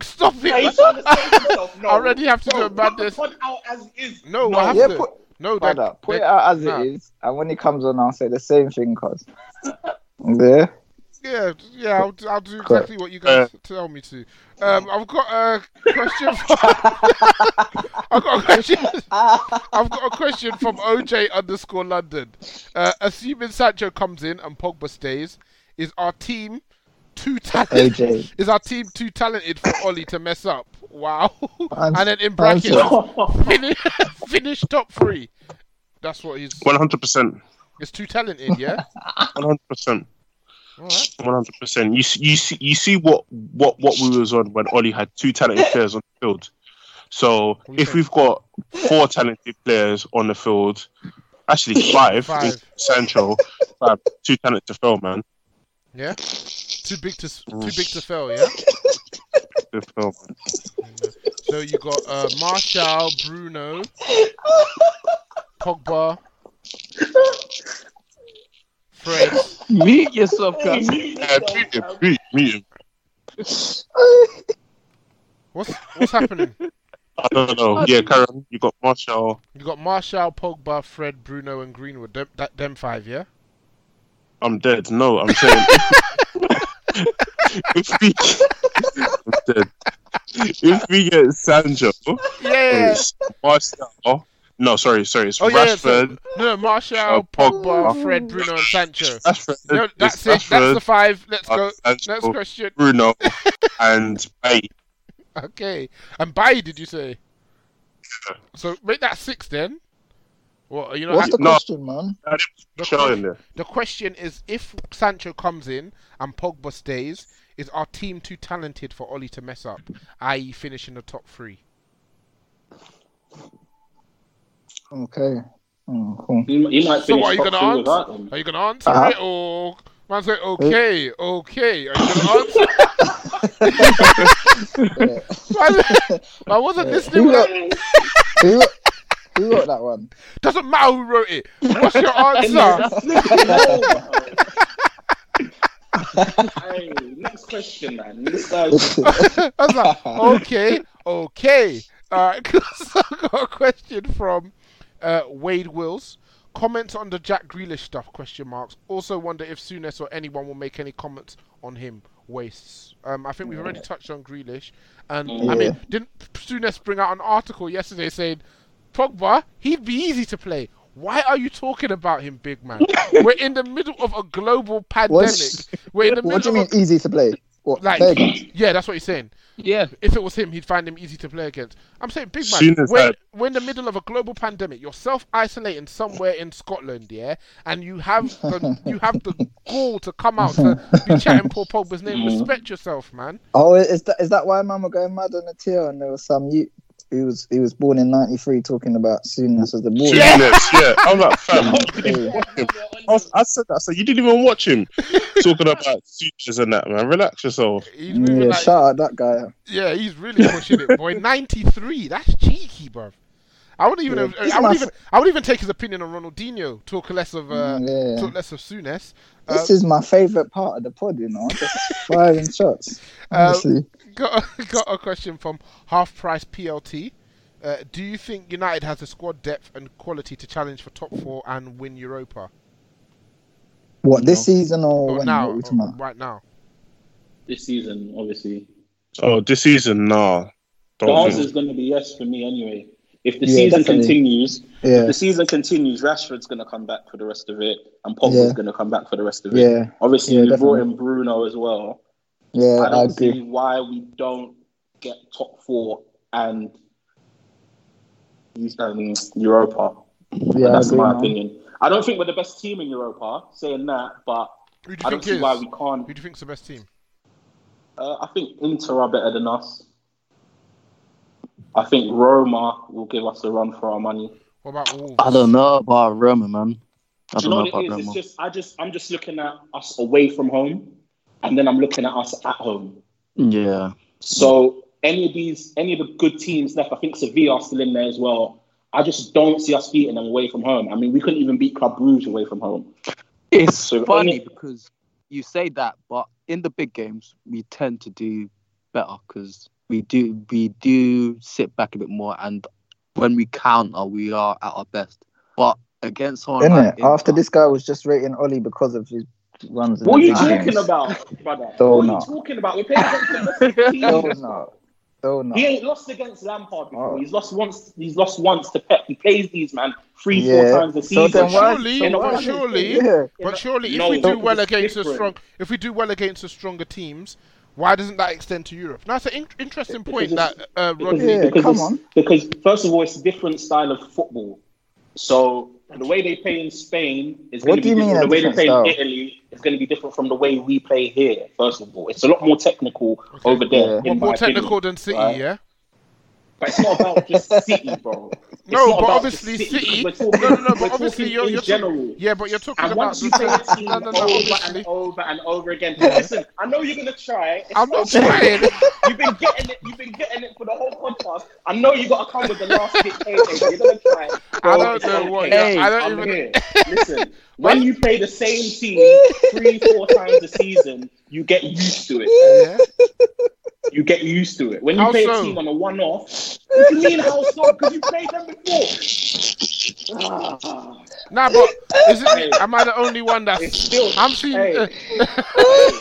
Stop Yeah, it! he's trying to save himself. No, I already have to do no, a madness. pod out as is. No, No, I have Yeah, to. put, no, that, brother, put that- it out as nah. it is, and when he comes on, I'll say the same thing. Cause yeah, Yeah, yeah, I'll, I'll do exactly what you guys tell me to. Um, I've got a question. From, I've got a question. I've got a question from OJ underscore London. Uh, assuming Sancho comes in and Pogba stays, is our team too talented? OJ. Is our team too talented for Ole to mess up? Wow. Ans- and then in brackets, answer. finish, finish top three. That's what he's. One hundred percent. It's too talented, yeah. One hundred percent. All right. One hundred percent. You s- you see you see what what what we was on when Ole had two talented players on the field. So What do you if think? we've got four talented players on the field, actually five, Five. in Sancho, five, too talented to fail, man. Yeah. Too big to s- too big to fail, yeah. To fail, man. So you got uh, Martial, Bruno, Pogba, Fred. mute yourself, guys. Yeah, mute him, mute, mute him. What's what's happening? I don't know. Yeah, Karen, you got Martial. You got Martial, Pogba, Fred, Bruno, and Greenwood. Them, that, them five, yeah. I'm dead. No, I'm saying if we. If we get Sancho, Yeah. Martial. No, sorry, sorry. It's Oh yeah. So, Rashford. no, Martial, Uh, Pogba, Pogba. Fred, Bruno, and Sancho. Rashford. No, that's it. That's the five. Let's uh, go. Sancho, Next question. Bruno, and Bay. Okay. And Baye, did you say? So make that six then. What you know? what's the No. question, man? The, Show in there. the question is if Sancho comes in and Pogba stays, is our team too talented for Ole to mess up, i.e., finish in the top three? Okay. Mm, cool. He, he might So what are you gonna three answer? without. Are you gonna answer Uh-huh. it or man say okay, okay? Are you gonna answer? I, I wasn't listening. Who got- who, Who wrote that one? Doesn't matter who wrote it. What's your answer? hey, next question, man. I was like, okay, okay. Alright, so I got a question from uh, Wade Wills. Comments on the Jack Grealish stuff? Question marks. Also wonder if Souness or anyone will make any comments on him. Wastes. Um, I think we've already touched on Grealish, and I mean, didn't Souness bring out an article yesterday saying Pogba he'd be easy to play? Why are you talking about him, big man? We're in the middle of a global pandemic. What's- We're in the What do middle you of mean easy to play? What? like, play against? yeah, that's what he's saying. Yeah. If it was him, he'd find him easy to play against. I'm saying, big man, Soon as we're, we're in the middle of a global pandemic. You're self-isolating somewhere in Scotland, yeah, and you have the, you have the gall to come out to be chatting Paul Pogba's name. Respect yourself, man. Oh, is that is that why man were going mad on the tier? And there was some you. He was he was born in '93 talking about Souness as the ball. Souness, yeah. I'm like, fam, you didn't watch him. I, was, I said that. I said, you didn't even watch him talking about sutures and that, man. Relax yourself. He's Yeah, like, shout out that guy. yeah, he's really pushing it, boy. 93, that's cheeky, bro. I would even, Yeah, have, this I would my even, I would even take his opinion on Ronaldinho. Talk less of, uh, Mm, yeah. talk less of Souness. This is my favorite part of the pod, you know, just firing shots. Uh, Honestly, got a, got a question from Half Price PLT. Uh, do you think United has the squad depth and quality to challenge for top four and win Europa? what this season or Or when? now, what or about? right now. this season, obviously. Oh, this season, nah. The Don't answer is going to be yes for me anyway. If the Yeah, season definitely. continues, Yeah, if the season continues, Rashford's going to come back for the rest of it, and Pogba's Yeah. going to come back for the rest of it. yeah, Obviously, Yeah, we brought in Bruno as well. Yeah. I I don't agree. see why we don't get top four and um, Europa. Yeah, That's agree. my man. opinion. I don't think we're the best team in Europa, saying that, but do I don't think see is? why we can't. Who do you think's the best team? Uh, I think Inter are better than us. I think Roma will give us a run for our money. What about Wolves? I don't know about Roma, man. I Do you don't know know what about it is? Roma. It's just I just I'm just looking at us away from home, and then I'm looking at us at home. Yeah. So any of these, any of the good teams left, I think Sevilla are still in there as well. I just don't see us beating them away from home. I mean, we couldn't even beat Club Brugge away from home. It's So funny only- because you say that, but in the big games we tend to do better because we do we do sit back a bit more, and when we counter, we are at our best. But against someone Isn't like it? After this guy was just rating Ole because of his runs. What are you big talking about, brother? Don't what are know. you talking about? We're playing against the best team. Don't know. Don't. He ain't lost against Lampard before. Oh. He's lost once. He's lost once to Pep. He plays these man three, Yeah. four times a season. then why- Surely, so but way, surely, Yeah. but surely, if No, we do well it's against the different. strong, if we do well against the stronger teams, why doesn't that extend to Europe? Now, it's an in- interesting point that uh, because, Rodney. Yeah, because come on. Because first of all, it's a different style of football. So the way they play in Spain is What going to be you mean different. a The way they play style? in Italy is going to be different from the way we play here. First of all, it's a lot more technical over there. Yeah. in What my more technical opinion, than City? right? Yeah. But it's not about just City, bro. It's No, but obviously just City. We're talking, no, no, no. we're But obviously talking you're, you're general. talking. Yeah, but you're talking And about once the you play a team No, no, no. over Obviously, and over and over again, listen. I know you're gonna try. It's I'm not okay. trying. You've been getting it. You've been getting it for the whole podcast. I know you've got to come with the last bit. Hey, hey, you're gonna try. I don't know what. okay. you're- I don't I'm even. here. Listen, when you play the same team three, four times a season, you get used to it. Yeah. You get used to it. When you How play so? a team on a one-off, what do you mean how so? Because you played them before. Ah. Nah, but is Hey. it? Am I the only one that's? still. I'm seeing. Hey. Uh, Hey.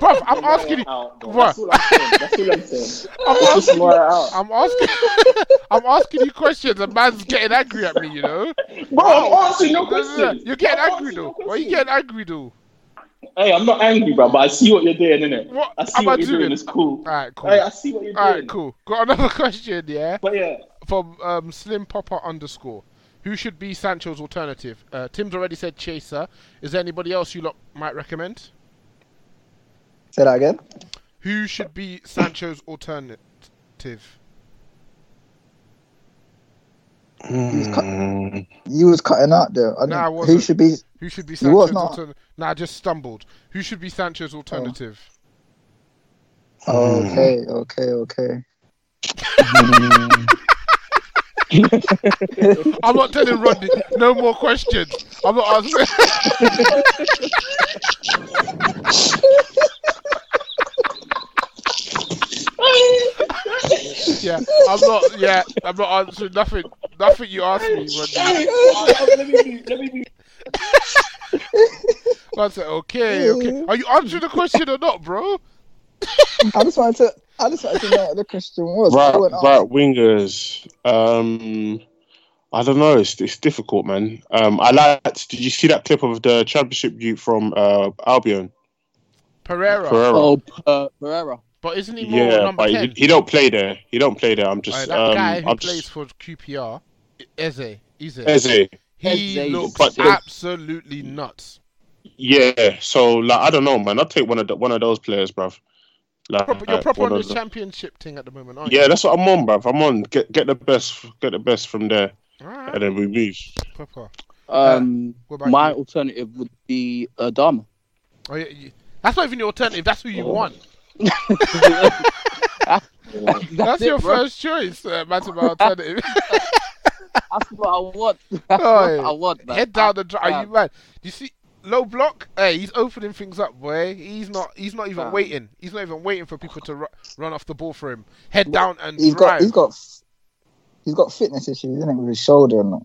bruv, I'm Wear asking you. out? That's all I'm saying. I'm. I'm asking wear you. it out. I'm asking. I'm asking you questions. and man's getting angry at me. You know. Bro, I'm answering your No, no, no. You're getting I'm angry though. Why are you getting angry though? Hey, I'm not angry, bro, but I see what you're doing, innit? What I see am what I you're doing. doing? It's cool. Alright, cool. Hey, I see what you're doing. All right, cool. Got another question, yeah, But yeah, from um, Slim Popper underscore. Who should be Sancho's alternative? Uh, Tim's already said Chaser. Is there anybody else you lot might recommend? Say that again. Who should be Sancho's alternative? Mm, You was cutting out there. I Nah, I don't- who wasn't. should be? Who should be He Sancho's not. alternative? Nah, I just stumbled. Who should be Sancho's oh. alternative? Okay, hmm. okay, okay. I'm not telling Rodney. No more questions. I'm not asking. yeah, I'm not. Yeah, I'm not answering nothing. Nothing you asked me, Rodney. let me be, let me be. I said, okay, okay. Are you answering the question or not, bro? I just wanted to. I just wanted to know what the question was. Right, I went, right wingers. Um, I don't know. It's it's difficult, man. Um, I liked. Did you see that clip of the championship youth from uh, Albion? Pereira. Pereira. Oh, uh, Pereira. But isn't he more yeah, number but he, he don't play there. He don't play there. I'm just. Alright, that um, guy who I'm plays just. for QPR, Eze, Eze, Eze. He Eze. looks But- absolutely nuts. Yeah, so like I don't know, man. I'll take one of the, one of those players, bruv. Like, Proper, you're proper on the- championship thing at the moment, aren't you? Yeah, that's what I'm on, bruv. I'm on. Get get the best, get the best from there, Alright, and then we move. proper. Um, what my you? alternative would be Adama. Oh, yeah, you- that's not even your alternative. That's who you want. That's, That's it, your bro. first choice, uh, that's my alternative. That's what I want. That's Oh, what. I want. Man. Head down the drive. Are you mad? Do you see low block? Hey, he's opening things up, boy. He's not. He's not even Fam. waiting. He's not even waiting for people to ru- run off the ball for him. Head down and he's drive. got. He's got. He's got fitness issues, isn't it, with his shoulder and that.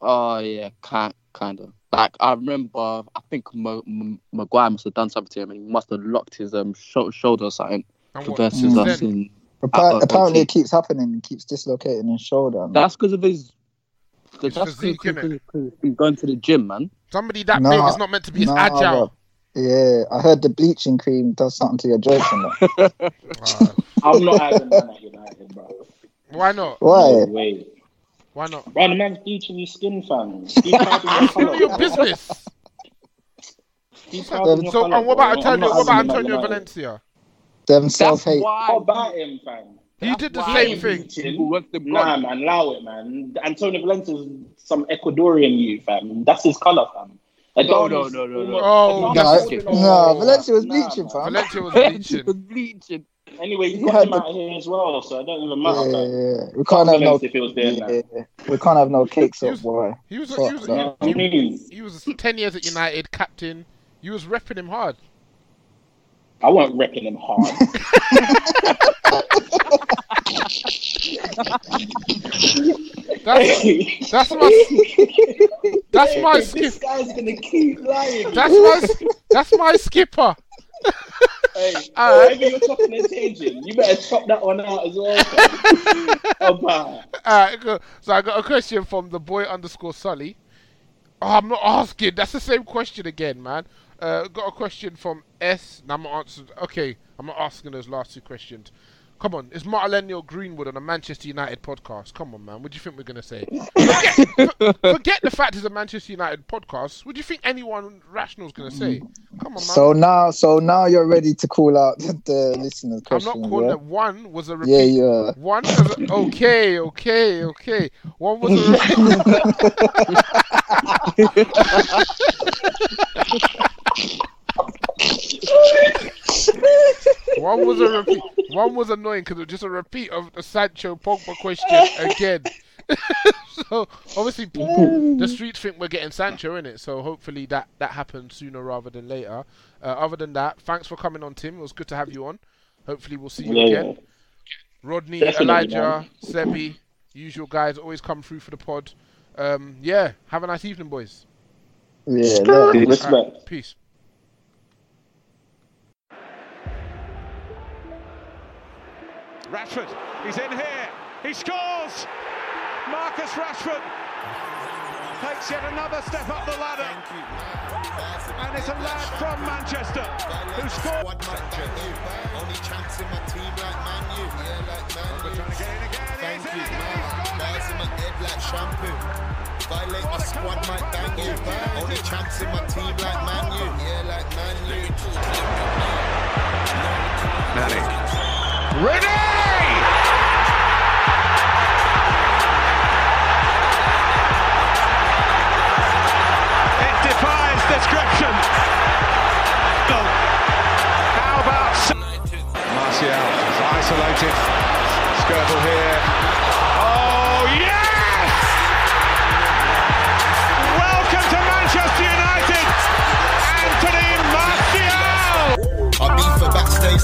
Oh yeah, kind kind of. Like I remember, I think M- M- Maguire must have done something to him, and he must have locked his um sho- shoulder or something And what, versus since us. In, Appa- Uh, apparently, it keeps happening. He keeps dislocating his shoulder. And that. that's because of his. His That's physique, because innit? he's going to the gym, man. Somebody that Nah, big is not meant to be nah, agile. bro. Yeah, I heard the bleaching cream does something to your joints and. I'm not having that at United, bro. why not? Why? No way. Why not? Bro, the man's bleaching his skin, fam. Keep out your None of your business. Keep out your So, and what about Antonio? What about having that Antonio United. Valencia? Them self hate. What about him, fam? He did the why same thing. bleaching. People want them Nah, man, allow it, man. Antonio Valencia's some Ecuadorian youth, fam. That's his colour, fam. No, no, no, no, no. Oh, No, no. Valencia was bleaching, fam. Valencia was bleaching. was bleaching. Anyway, you He got had him the- out here as well, so it don't even matter, yeah, fam. yeah. We can't have no. Valencia if it was there now. Yeah, we can't have no cakes up, was- boy. He was, he was, he, mean, he was 10 years at United, captain. You was repping him hard. I wasn't repping him hard. That's, that's my that's my skipper. this guy's gonna keep lying. That's my that's my skipper. Hey, Alright. whatever you're chopping and changing, you better chop that one out as well. oh, bah. Alright, go. so I got a question from the boy underscore Sully. Oh, I'm not asking. That's the same question again, man. Uh, got a question from S. Now I'm not answering. Okay, I'm not asking those last two questions. Come on, it's Martilenio Greenwood on a Manchester United podcast. Come on, man. What do you think we're gonna say? Forget, forget the fact it's a Manchester United podcast. What do you think anyone rational is gonna say? Mm. Come on, man. So now, so now you're ready to call out the, listeners' I'm not calling yeah? it. One was a Yeah, yeah. One was a, okay, okay, okay. One was a repeat. One was a repeat. One was annoying because it was just a repeat of the Sancho Pogba question again. so obviously the streets think we're getting Sancho in it. So hopefully that that happens sooner rather than later. Uh, other than that, thanks for coming on, Tim. It was good to have you on. Hopefully we'll see you Yeah, again. yeah. Rodney, Definitely, Elijah, Sebby, usual guys always come through for the pod. Um, yeah, have a nice evening, boys. Yeah, look. Respect. Alright, peace. Rashford, he's in here. He scores. Marcus Rashford takes yet another step up the ladder. And it's a lad from Manchester who scored. Only chance in my team like Man U. Yeah, like Man U. Trying to get in again. Thank you. again. He's scored Bars in my head like shampoo. Violate my squad, might bang you. Only chance in my team like Man U. Yeah, like Man U. Manning. It defies description. How about Martial is isolated. Skirtle here. Oh, yes!